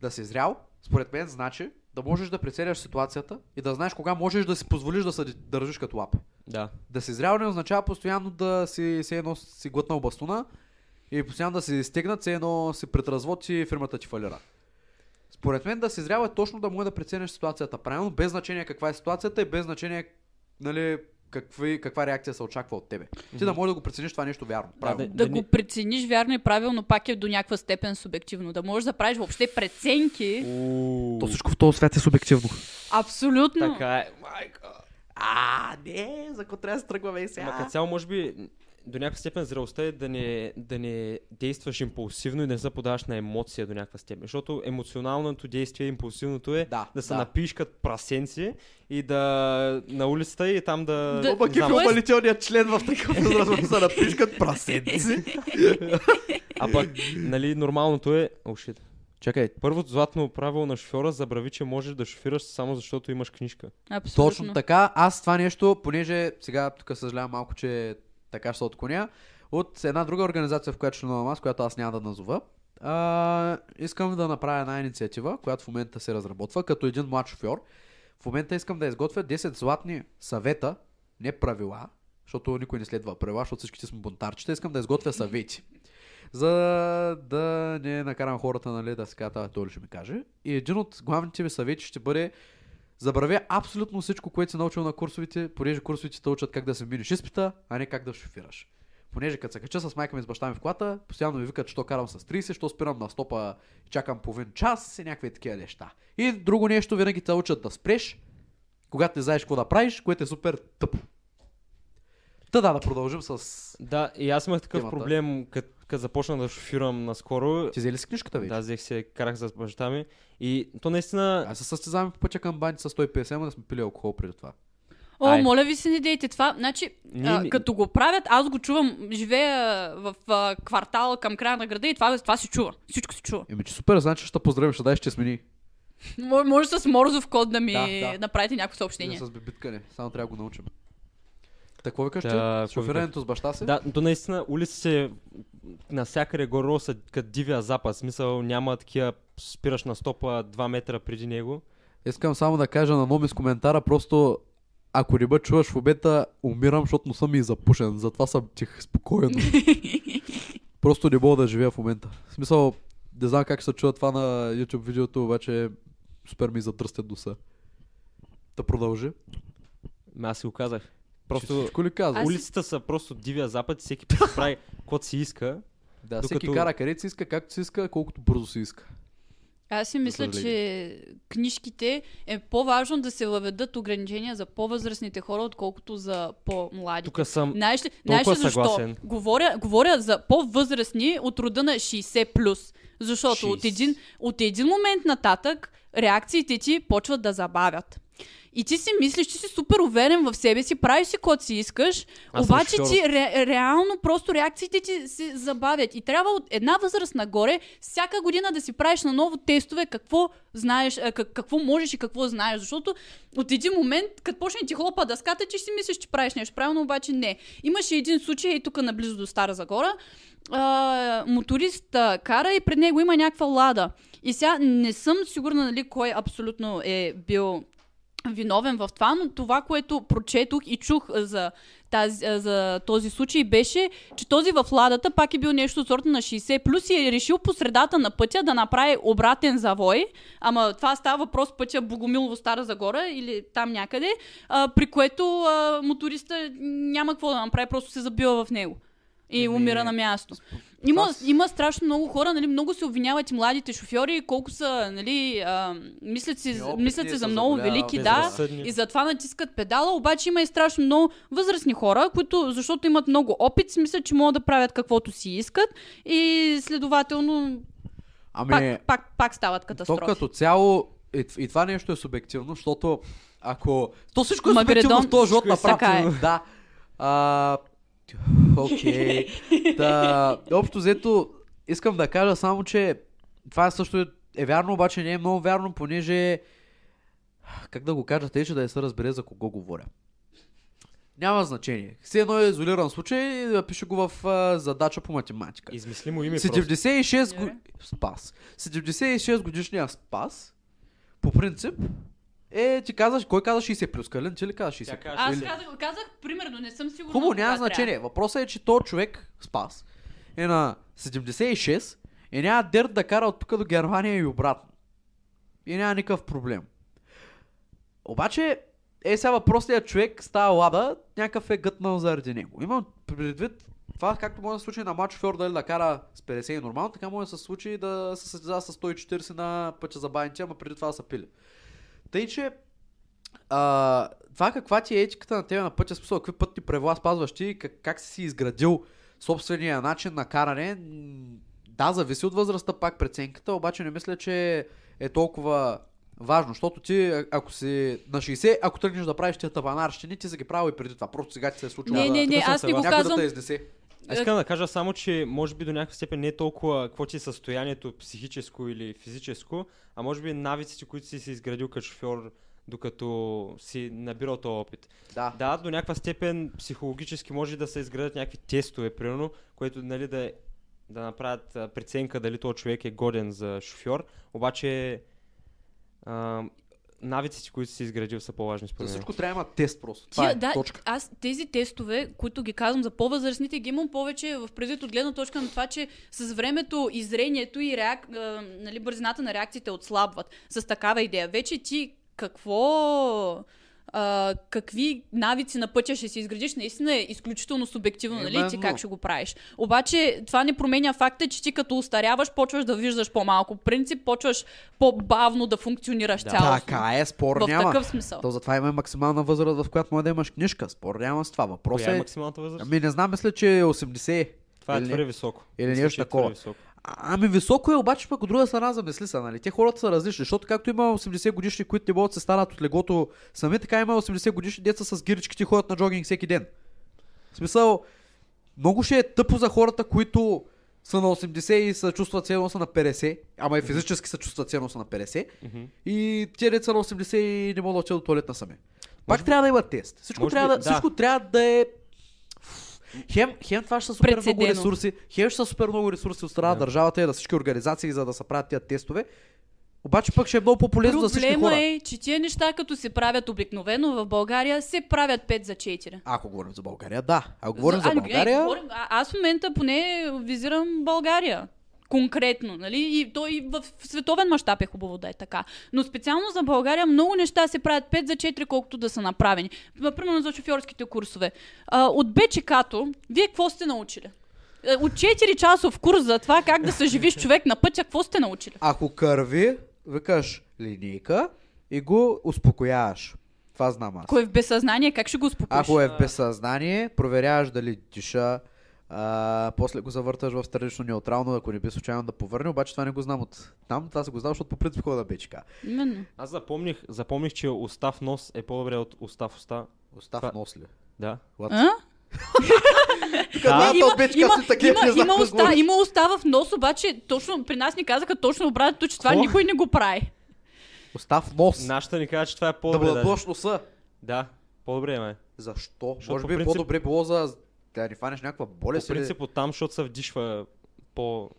Да си зрял, според мен, значи да можеш да прецеляш ситуацията и да знаеш кога можеш да си позволиш да се държиш като лап. да. Да си зрял не означава постоянно да си, се едно си глътнал бастуна и постоянно да си стегнат, се едно си пред развод и фирмата ти фалира. Според мен да си зрял е точно да може да прецениш ситуацията правилно, без значение каква е ситуацията и без значение нали, какви, каква реакция се очаква от тебе. Ти да можеш да го прецениш това нещо вярно. Правилно. Да Да го не- прецениш вярно и правилно, пак е до някаква степен субективно. Да можеш да правиш въобще преценки. То всичко в този свят е субективно. Абсолютно. Така е. Майка. А, не, за какво трябва да се тръгваме Ама като цяло, може би, до някаква степен зрелостта е да не, да не действаш импулсивно и да не се подаваш на емоция до някаква степен. Защото емоционалното действие, импулсивното е Да, да се да. напиш като прасенци и да на улицата и там да... Да- е знам, умалителният член в такъв възраст, са напишкат прасенци. а пък, нали, нормалното е... О, shit. Чакай, Първото златно правило на шофьора забрави, че можеш да шофираш само защото имаш книжка. Абсолютно. Точно така. Аз това нещо, понеже сега тук съжалявам малко, че така ще се отклоня, от една друга организация, в която членувам аз, която аз няма да назова, а, искам да направя една инициатива, която в момента се разработва, като един млад шофьор. В момента искам да изготвя 10 златни съвета, не правила, защото никой не следва правила, защото всичките сме бунтарчета. Искам да изготвя съвети. За да не накарам хората, нали, да се казват, «А, той ще ми каже. И един от главните ви съвети ще бъде Забравя абсолютно всичко, което си научил на курсовите, понеже курсовите те учат как да се миниш изпита, а не как да шофираш. Понеже като се кача с майка ми с баща ми в колата, постоянно ми викат, що карам с 30, що спирам на стопа чакам половин час и някакви такива неща. И друго нещо, винаги те учат да спреш, когато не знаеш какво да правиш, което е супер тъпо. Та да, да продължим с... Да, и аз имах такъв Темата. проблем, като започнах да шофирам наскоро. Ти взели ли си книжката вече? Да, взех се, карах с баща ми. И то наистина... Аз се състезаваме по пътя към баните с 150, ама да сме пили алкохол преди това. О, Ай. моля ви се, не дейте това. Значи, Ние а, не- като го правят, аз го чувам, живея в а, квартал към края на града и това, това се чува. Всичко се чува. Еми, че супер, значи ще те поздравим, ще дай ще смени. Мо- Може с Морзов код да ми Да, да. направите някакво Не съобщение. с бибиткане, само трябва да го научим. Какво викаш, Да, какво Шофирането с баща си? Да, то наистина улиците навсякъде горе са като дивия запад. Смисъл няма такива спираш на стопа 2 метра преди него. Искам само да кажа на Номи с коментара, просто ако не бъ чуваш в обета, умирам, защото носа ми е запушен. Затова съм тих, спокоен. <laughs> просто не мога да живея в момента. В смисъл, не знам как се чува това на YouTube видеото, обаче супер ми задръстят носа. Да продължи. Ме Аз си го казах. Просто... Всичко ли казва? Аз- улиците са просто дивия запад и всеки прави <laughs> каквото си иска. Да, всеки докато- кара където си иска, както си иска, колкото бързо си иска. Аз си мисля, че книжките е по-важно да се въведат ограничения за по-възрастните хора, отколкото за по-младите. Тук съм Знаеш ли, знаеш ли защо? съгласен. Говоря, говоря за по-възрастни от рода на 60+. Защото от 60. един, от един момент нататък реакциите ти почват да забавят. И ти си мислиш, че си супер уверен в себе си, правиш си каквото си искаш, Аз обаче ти ре, реално просто реакциите ти се забавят. И трябва от една възраст нагоре всяка година да си правиш на ново тестове какво знаеш, как, какво можеш и какво знаеш. Защото от един момент, като почне ти хлопа дъската, ти ще си мислиш, че правиш нещо правилно, обаче не. Имаше един случай и тук наблизо до Стара Загора. А, моторист а, кара и пред него има някаква лада. И сега не съм сигурна нали, кой абсолютно е бил виновен в това, но това, което прочетох и чух за, тази, за този случай беше, че този в ладата пак е бил нещо сорта на 60 плюс и е решил по средата на пътя да направи обратен завой, ама това става въпрос пътя Богомилово Стара Загора или там някъде, а, при което а, моториста няма какво да направи, просто се забива в него. И Еми, умира на място. Има, има страшно много хора, нали, много се обвиняват и младите шофьори, колко са, нали, а, мислят, си, Неопитни мислят се са за много велики, да, и затова натискат педала, обаче има и страшно много възрастни хора, които, защото имат много опит, си мислят, че могат да правят каквото си искат и следователно Ами, пак, пак, пак стават то катастрофи. като цяло, и, и това нещо е субективно, защото ако... То всичко е субективно в този живот е направо. е. Да. А, Окей. Да, общо взето, искам да кажа само, че това също е, е вярно, обаче не е много вярно, понеже как да го кажа, те ще да я се разбере за кого говоря. Няма значение. Все едно е изолиран случай, да пише го в а, задача по математика. Измисли му име просто. 76 го... Добре. Спас. 76 годишния Спас, по принцип, е, ти казаш, кой каза 60 плюс? Калин, ти ли каза 60 Тя плюс? Аз Или- казах, казах, примерно, не съм сигурна. Хубаво, няма трябва. значение. Въпросът е, че то човек, Спас, е на 76 и няма дерт да кара от тук до Германия и обратно. И няма никакъв проблем. Обаче, е сега въпросният човек става лада, някакъв е гътнал заради него. Имам предвид това, както може да се случи на младшофьор шофьор дали да кара с 50 и нормално, така може да се случи да се състезава с 140 на пътя за баните, ама преди това да са пили. Тъй, че а, това каква ти е етиката на тебе на пътя, смисъл, какви пътни правила спазваш ти, как, как си си изградил собствения начин на каране, да, зависи от възрастта, пак преценката, обаче не мисля, че е толкова важно, защото ти, ако си на 60, ако тръгнеш да правиш тия табанарщини, ти си ги правил и преди това, просто сега ти се е случило. Не, да, не, не, аз ти го казвам. да. Аз искам да кажа само, че може би до някаква степен не е толкова какво ти е състоянието психическо или физическо, а може би навиците, които си си изградил като шофьор, докато си набирал този опит. Да. Да, до някаква степен психологически може да се изградят някакви тестове, примерно, които нали, да, да направят преценка дали този човек е годен за шофьор, обаче а, навиците, които си изградил са по-важни За според мен. всичко трябва да има тест просто. Това Тия, е да, точка. аз тези тестове, които ги казвам за по-възрастните, ги имам повече в предвид от гледна точка на това, че с времето и зрението и реак... а, нали, бързината на реакциите отслабват. С такава идея. Вече ти какво а, какви навици на пътя ще си изградиш, наистина е изключително субективно, нали? Ти Именно. как ще го правиш. Обаче това не променя факта, че ти като устаряваш, почваш да виждаш по-малко. По принцип, почваш по-бавно да функционираш Да. цялостно. Така е, спор В няма. такъв смисъл. То затова има максимална възраст, в която може да имаш книжка. Спор няма с това. Въпросът е е... максималната възраст? Ами не знам, мисля, че е 80. Това е твърде високо. или нещо е такова. високо. А- Ами високо е, обаче пък от друга страна замисли се, нали? Те хората са различни, защото както има 80 годишни, които не могат да се станат от легото сами, така има 80 годишни деца с гиричките ходят на джогинг всеки ден. В смисъл, много ще е тъпо за хората, които са на 80 и се чувстват ценно са на 50, ама и физически се чувстват ценно са на 50 Мгм. и те деца на 80 и не могат да отидат до туалетна сами. Пак би- трябва да има тест. Всичко, може трябва, би- да. всичко трябва да е Хем, хем това ще са супер много Прецедено. ресурси, хем ще са супер много ресурси от страна на Да. държавата и на всички организации, за да се правят тия тестове. Обаче пък ще е много по-полезно за всички Проблема хора. е, че тия неща, като се правят обикновено в България, се правят 5 за 4. Ако говорим за България, да. Ако говорим за, а, не, България, говорим, а, аз в момента поне визирам България. Конкретно, нали? И то и в световен мащаб е хубаво да е така. Но специално за България много неща се правят 5 за 4, колкото да са направени. Примерно за шофьорските курсове. А, от БЧК-то, вие какво сте научили? Е, От 4 часов курс за това как да съживиш човек на пътя, какво сте научили? ако кърви, викаш линейка и го успокояваш. Това знам аз. Ако е в безсъзнание, как ще го успокоиш? Ако е в безсъзнание, проверяваш дали диша, а, после го завърташ в странично неутрално, ако не би случайно да повърне, обаче това не го знам от там, това се го знам, защото по принцип хода БЧК. Именно. Аз запомних, запомних, че устав нос е по-добре от устав уста. Остав Това- нос ли? Да. What? А? <laughs> Да, има, има, има, има, уста, има уста в нос, обаче точно при нас ни казаха точно обратното, че това никой не го прави. Остав нос. Нашата ни каза, че това е Да по-добре. надуваш носа. Да, по-добре е, май. Защо? Може би принцип- по-добре било за да не фанеш някаква По болест или... принцип оттам, защото се вдишва по...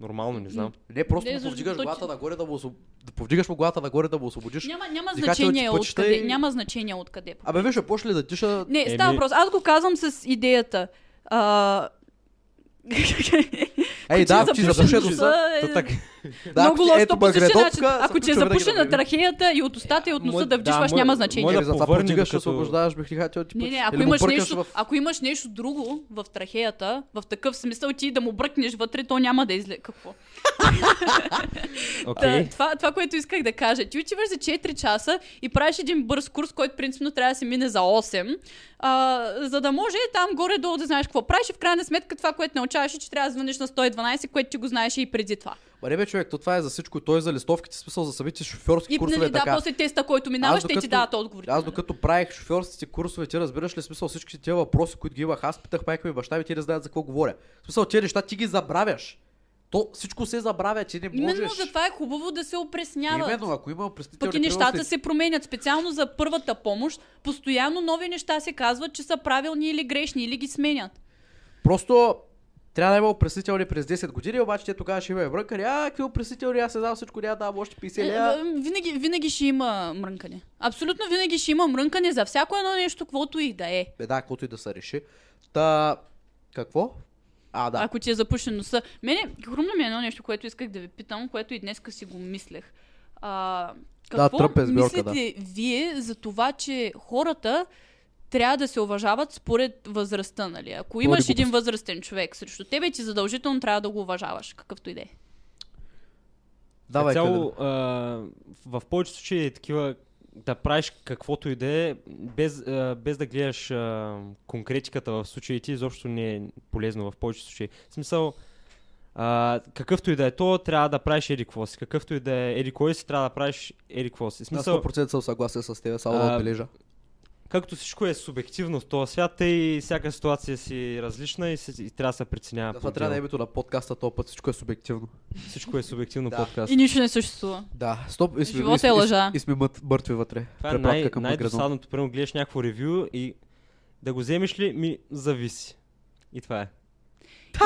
Нормално, не знам. Не, просто Не, му повдигаш той- главата нагоре да му освоб... да повдигаш му главата нагоре да му освободиш. Няма, няма значение откъде. и- Няма значение откъде. Абе, виж, почне да диша... Не, Еми- става въпрос. Аз го казвам с идеята. А... <laughs> Ей, да, ти запуше носа, е То. Да, много ако ти- лош. ето То по Ако ти е включва винаги запушен да на трахеята и от устата и от носа да да, вдишваш, няма може значение. да Еми, затова повърне, повдигаш, докато- освобождаваш дихателните Не, пъти. не, ако имаш, нещо, ако имаш нещо друго в трахеята, в такъв смисъл ти да му бръкнеш вътре, то няма да излезе. Какво? Окей. <laughs> Та, това, това, което исках да кажа. Ти отиваш за 4 часа и правиш един бърз курс, който принципно трябва да се мине за 8, а, за да може там горе-долу да знаеш какво правиш и в крайна сметка това, което научаваш е, че трябва да звъниш на 112, което ти го знаеш и преди това. Ма не бе, човек, то това е за всичко. Той е за листовките, смисъл за самите шофьорски И курсове. нали, да, така. после теста, който минаваш, те ти докато- дават отговорите. Аз нали? докато правих шофьорските курсове, ти разбираш ли смисъл всички тези въпроси, които ги имах, аз питах майка ми и баща ми, те не знаят за какво говоря. В смисъл, тези неща ти ги забравяш. То всичко се забравя, че не можеш. Именно затова е хубаво да се опресняват. Именно, ако има Пък и нещата се променят. Специално за първата помощ, постоянно нови неща се казват, че са правилни или грешни, или ги сменят. Просто трябва да има опреснителни през 10 години, обаче те тогава ще има и брънкари. А, какви опреснителни, аз не знам всичко, няма да дам още 50 Е, лева. е, винаги, винаги ще има мрънкане. Абсолютно винаги ще има мрънкане за всяко едно нещо, каквото и да е. Бе, да, каквото и да се реши. Та, какво? А, да. Ако ти е запушен носа. Мене, хрумна ми е едно нещо, което исках да ви питам, което и днеска си го мислех. А, какво е сборка, мислите вие за това, че хората трябва да се уважават според възрастта, нали? Ако имаш един възрастен човек срещу тебе, ти задължително трябва да го уважаваш, какъвто и да е. Давай, цяло, Калин. а, в повечето случаи е такива да правиш каквото и да е, без, а, без да гледаш а, конкретиката в случаите, изобщо не е полезно в повечето случаи. В смисъл, а, какъвто и да е то, трябва да правиш еди какво си. Какъвто и да е еди кой си, трябва да правиш еди какво си. Смисъл, 100% съм съгласен с теб, само да отбележа. Както всичко е субективно в този свят, и всяка ситуация си различна и, се, и трябва да се преценява. Това трябва да е името на подкаста, този път всичко е субективно. Всичко е субективно Да. подкаст. И нищо не съществува. Да, стоп, и сме, Живота е лъжа. И, и сме мъртви вътре. Това е най- най-досадното. Примерно гледаш някакво ревю и да го вземеш ли, ми зависи. И това е.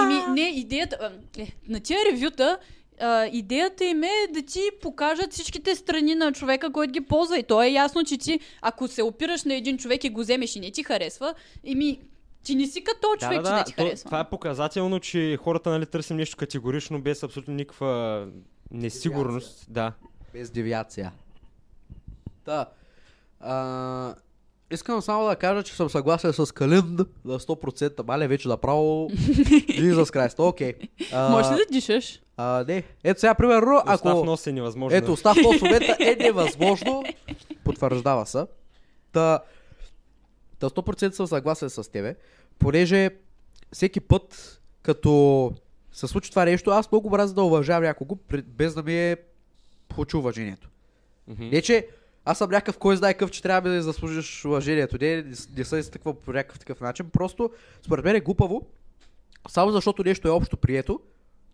Ими, не, идеята... Е, на тия ревюта, а, идеята им е да ти покажат всичките страни на човека, който ги ползва. И то е ясно, че ти, ако се опираш на един човек и го вземеш и не ти харесва, еми, ти не си като човек, че не ти то, харесва. това е показателно, че хората нали, търсим нещо категорично, без абсолютно никаква несигурност. Да. Без девиация. Да. А, искам само да кажа, че съм съгласен с Калинд на 100%. Мале вече направо. <laughs> Jesus Christ, окей. А, Може ли да дишаш? А, не. Ето сега, примерно, ако... Остав нос е невъзможно. Ето, остав нос в момента е невъзможно. Потвърждава се. Та, та 100% съм съгласен с тебе, понеже всеки път, като се случи това нещо, аз много мразя да уважавам някого, без да ми е получи уважението. Мгм. Не, че аз съм някакъв, кой знае какъв, че трябва да заслужиш уважението. Не, не, не се изтъква по някакъв такъв начин. Просто, според мен е глупаво, само защото нещо е общо прието,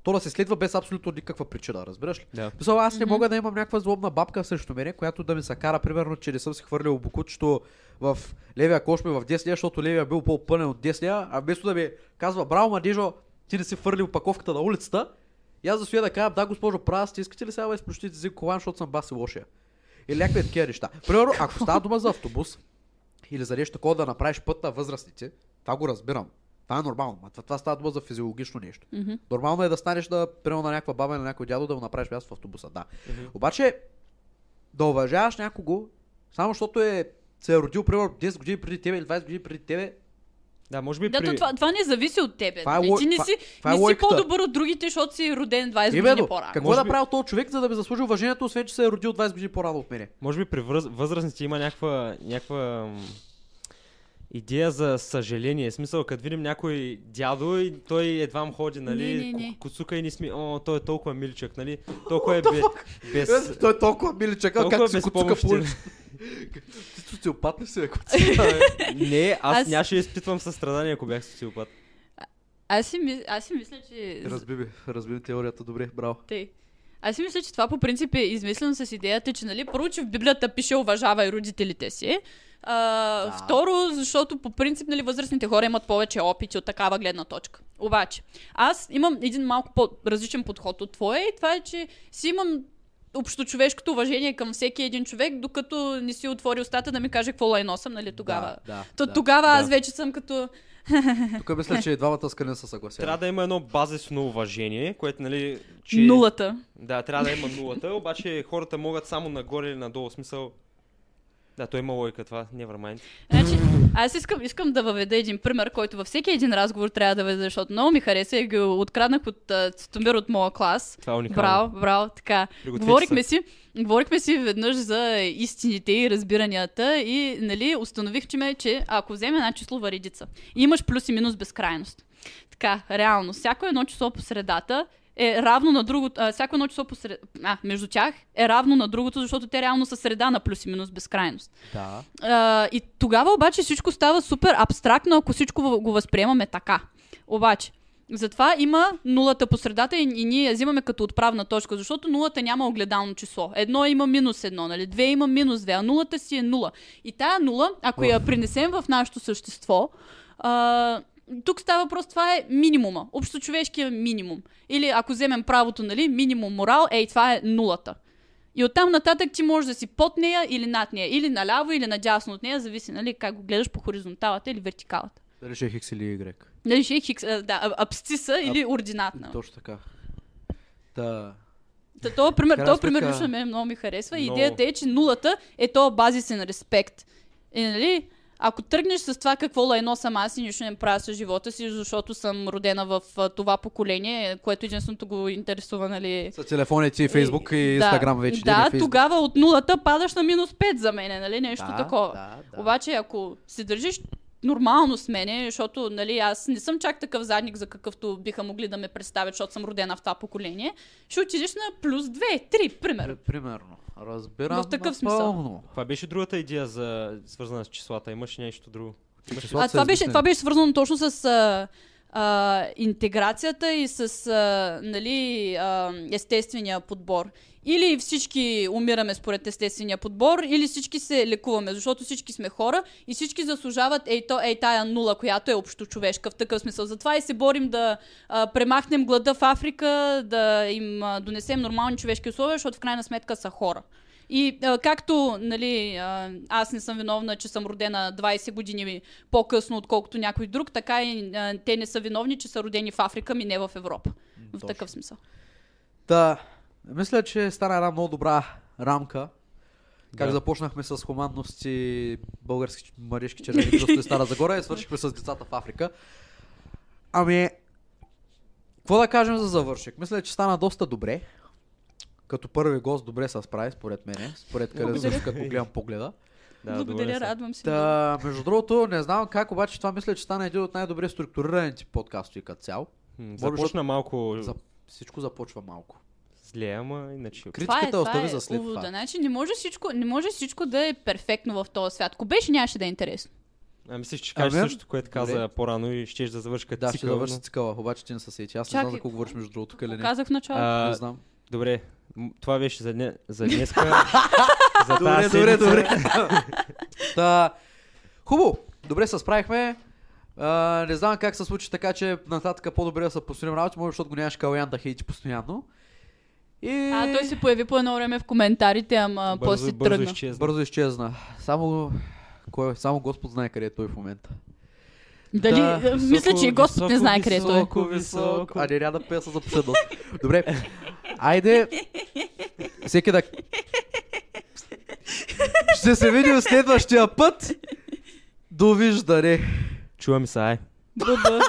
то да се следва без абсолютно никаква причина, разбираш ли? Да. Мисъл, аз не мога да имам някаква злобна бабка срещу мене, която да ми се кара, примерно, че не съм си хвърлил букучето в левия кош ми в десния, защото левия бил по-пълен от десния, а вместо да ми казва, браво, мадежо, ти не си хвърлил паковката на улицата, и аз да стоя да кажа, да, госпожо, права сте, искате ли сега да изключите език колан, защото съм баси лошия? Или някакви такива неща. Примерно, ако става дума за автобус, или за нещо такова да направиш път на възрастните, това го разбирам. Това е нормално. Ма това, това става дума за физиологично нещо. Мгм. Нормално е да станеш да, примерно на някаква баба или на някой дядо да го направиш място в автобуса, да. Обаче, да уважаваш някого, само защото е, се е родил, примерно, 10 години преди тебе или 20 години преди тебе, Да, може би Да, при... то, това, това не зависи от тебе. Това е нали? Ти не това- си, това е не си логиката. по-добър от другите, защото си роден 20 Именно, години по-рано. какво Може е би- направил този човек, за да ми заслужи уважението, освен че се е родил 20 години по-рано от мене? Може би при възрастните има някаква, някаква идея за съжаление. В смисъл, като видим някой дядо и той едва му ходи, нали, Не, не, не. ку- куцука и ни сми, о, той е толкова миличък, нали, толкова е бе, без... Той е толкова миличък, а как си куцука по. <laughs> Ти социопат ли си, ако <laughs> Не, аз, Аз- нямаше изпитвам състрадание, ако бях социопат. Аз си, ми- аз си мисля, че... Разби разби теорията, добре, браво. Тъй. Аз си мисля, че това по принцип е измислено с идеята, че нали, първо, че в Библията пише уважавай родителите си. А, Да. Второ, защото по принцип нали, възрастните хора имат повече опити от такава гледна точка. Обаче, аз имам един малко по-различен подход от твоя и това е, че си имам общочовешкото уважение към всеки един човек, докато не си отвори устата да ми каже какво лайно съм, нали, тогава. Да, да, То, да. тогава аз Да. вече съм като... <laughs> Тук мисля, че и двамата скъне са съгласени. Трябва да има едно базисно уважение, което, нали, че... Нулата. Да, трябва да има нулата, обаче хората могат само нагоре или надолу, в смисъл... Да, то има логика това, mind. Значи, аз искам, искам да въведа един пример, който във всеки един разговор трябва да въведа, защото много ми хареса и го откраднах от Цитомир от моя клас. Това е уникално. Браво, браво, така. Говорихме си, говорихме си веднъж за истините и разбиранията и нали, установих, че, ако вземе една числова редица имаш плюс и минус безкрайност, така, реално, всяко едно число по средата е равно на другото, а, всяко едно число по сред... а, между тях е равно на другото, защото те реално са среда на плюс и минус безкрайност. Да. А, и тогава обаче всичко става супер абстрактно, ако всичко го възприемаме така. Обаче, затова има нулата по средата и, и ние я взимаме като отправна точка, защото нулата няма огледално число. Едно има минус едно, нали? Две има минус две, а нулата си е нула. И тая нула, ако я принесем в нашето същество, а, тук става въпрос, това е минимума, общочовешкия минимум. Или ако вземем правото, нали, минимум морал, ей, това е нулата. И оттам нататък ти можеш да си под нея или над нея, или наляво, или надясно от нея, зависи, нали, как го гледаш по хоризонталата или вертикалата. Дали ще е хикс или Y? Нали, ще е хикс, да, абсциса или ординатна. Точно така. Та, Та, това пример, това пример лично мен много ми харесва. Много. идеята е, че нулата е то базисен респект. И, нали, ако тръгнеш с това какво лайно съм аз и нищо не правя с живота си, защото съм родена в това поколение, което единственото го интересува, нали, с телефоните и Фейсбук и Инстаграм вече. не Да, е тогава от нулата падаш на минус 5 за мен, нали? Нещо да, такова. Да, да. Обаче, ако се държиш нормално с мене, защото нали, аз не съм чак такъв задник, за какъвто биха могли да ме представят, защото съм родена в това поколение, ще отидеш на плюс 2, 3, примерно. При- Примерно. Разбирам В такъв смисъл. Каква беше другата идея за свързана с числата? Имаш нещо друго? А това беше, това беше свързано точно с а, а, интеграцията и с а, нали, а, естествения подбор. Или всички умираме според естествения подбор, или всички се лекуваме, защото всички сме хора и всички заслужават ей, то, ей тая нула, която е общо човешка в такъв смисъл. Затова и се борим да а, премахнем глада в Африка, да им а, донесем нормални човешки условия, защото в крайна сметка са хора. И а, както нали, а, аз не съм виновна, че съм родена 20 години по-късно, отколкото някой друг, така и а, те не са виновни, че са родени в Африка, ми не в Европа. В точно. такъв смисъл. Та, мисля, че стана една много добра рамка Как Да. започнахме с хуманност и български мъжки червени кръстови и Стара Загора и свършихме с децата в Африка. Ами, какво да кажем за завършек? Мисля, че стана доста добре. Като първи гост добре се справи, според мене. Според Благодаря. като гледам погледа. Да, Благодаря, са. радвам се. Та, между другото, не знам как, обаче това мисля, че стана един от най-добре структурираните подкасти като цяло. Би, Започна малко За... Всичко започва малко. зле, ама иначе... Кри- Това е, Критиката това остави е за след увода. това. Значи не може, всичко, не може всичко да е перфектно в този свят. Ако беше, нямаше да е интересно. А мислиш, че кажеш мен? същото, което каза Добре. по-рано и щеш да завърши като Да, ще цикъл, завърши но- цикъла, обаче ти не се сети. Аз не Чакай, знам за какво говориш между другото, къде не. Казах в началото. А, Не знам. Добре, това беше за, дне, за днеска. <laughs> за Добре, тази добре, добре. <laughs> Та, хубаво, добре се справихме. А, не знам как се случи така, че нататък по-добре да се построим работи, може защото го нямаш Калян да хейти постоянно. И А, той се появи по едно време в коментарите, ама Бързо, после бързо тръгна. изчезна. бързо изчезна. Само, кой, само Господ знае къде е той в момента. Дали, Да, мисля, че и Господ не високо, знае къде той е. високо, високо. А не ряда да песа за последно. Добре. Айде. Всеки да... Ще се видим следващия път. Довиждане. Чуваме се, ай. Бъбър.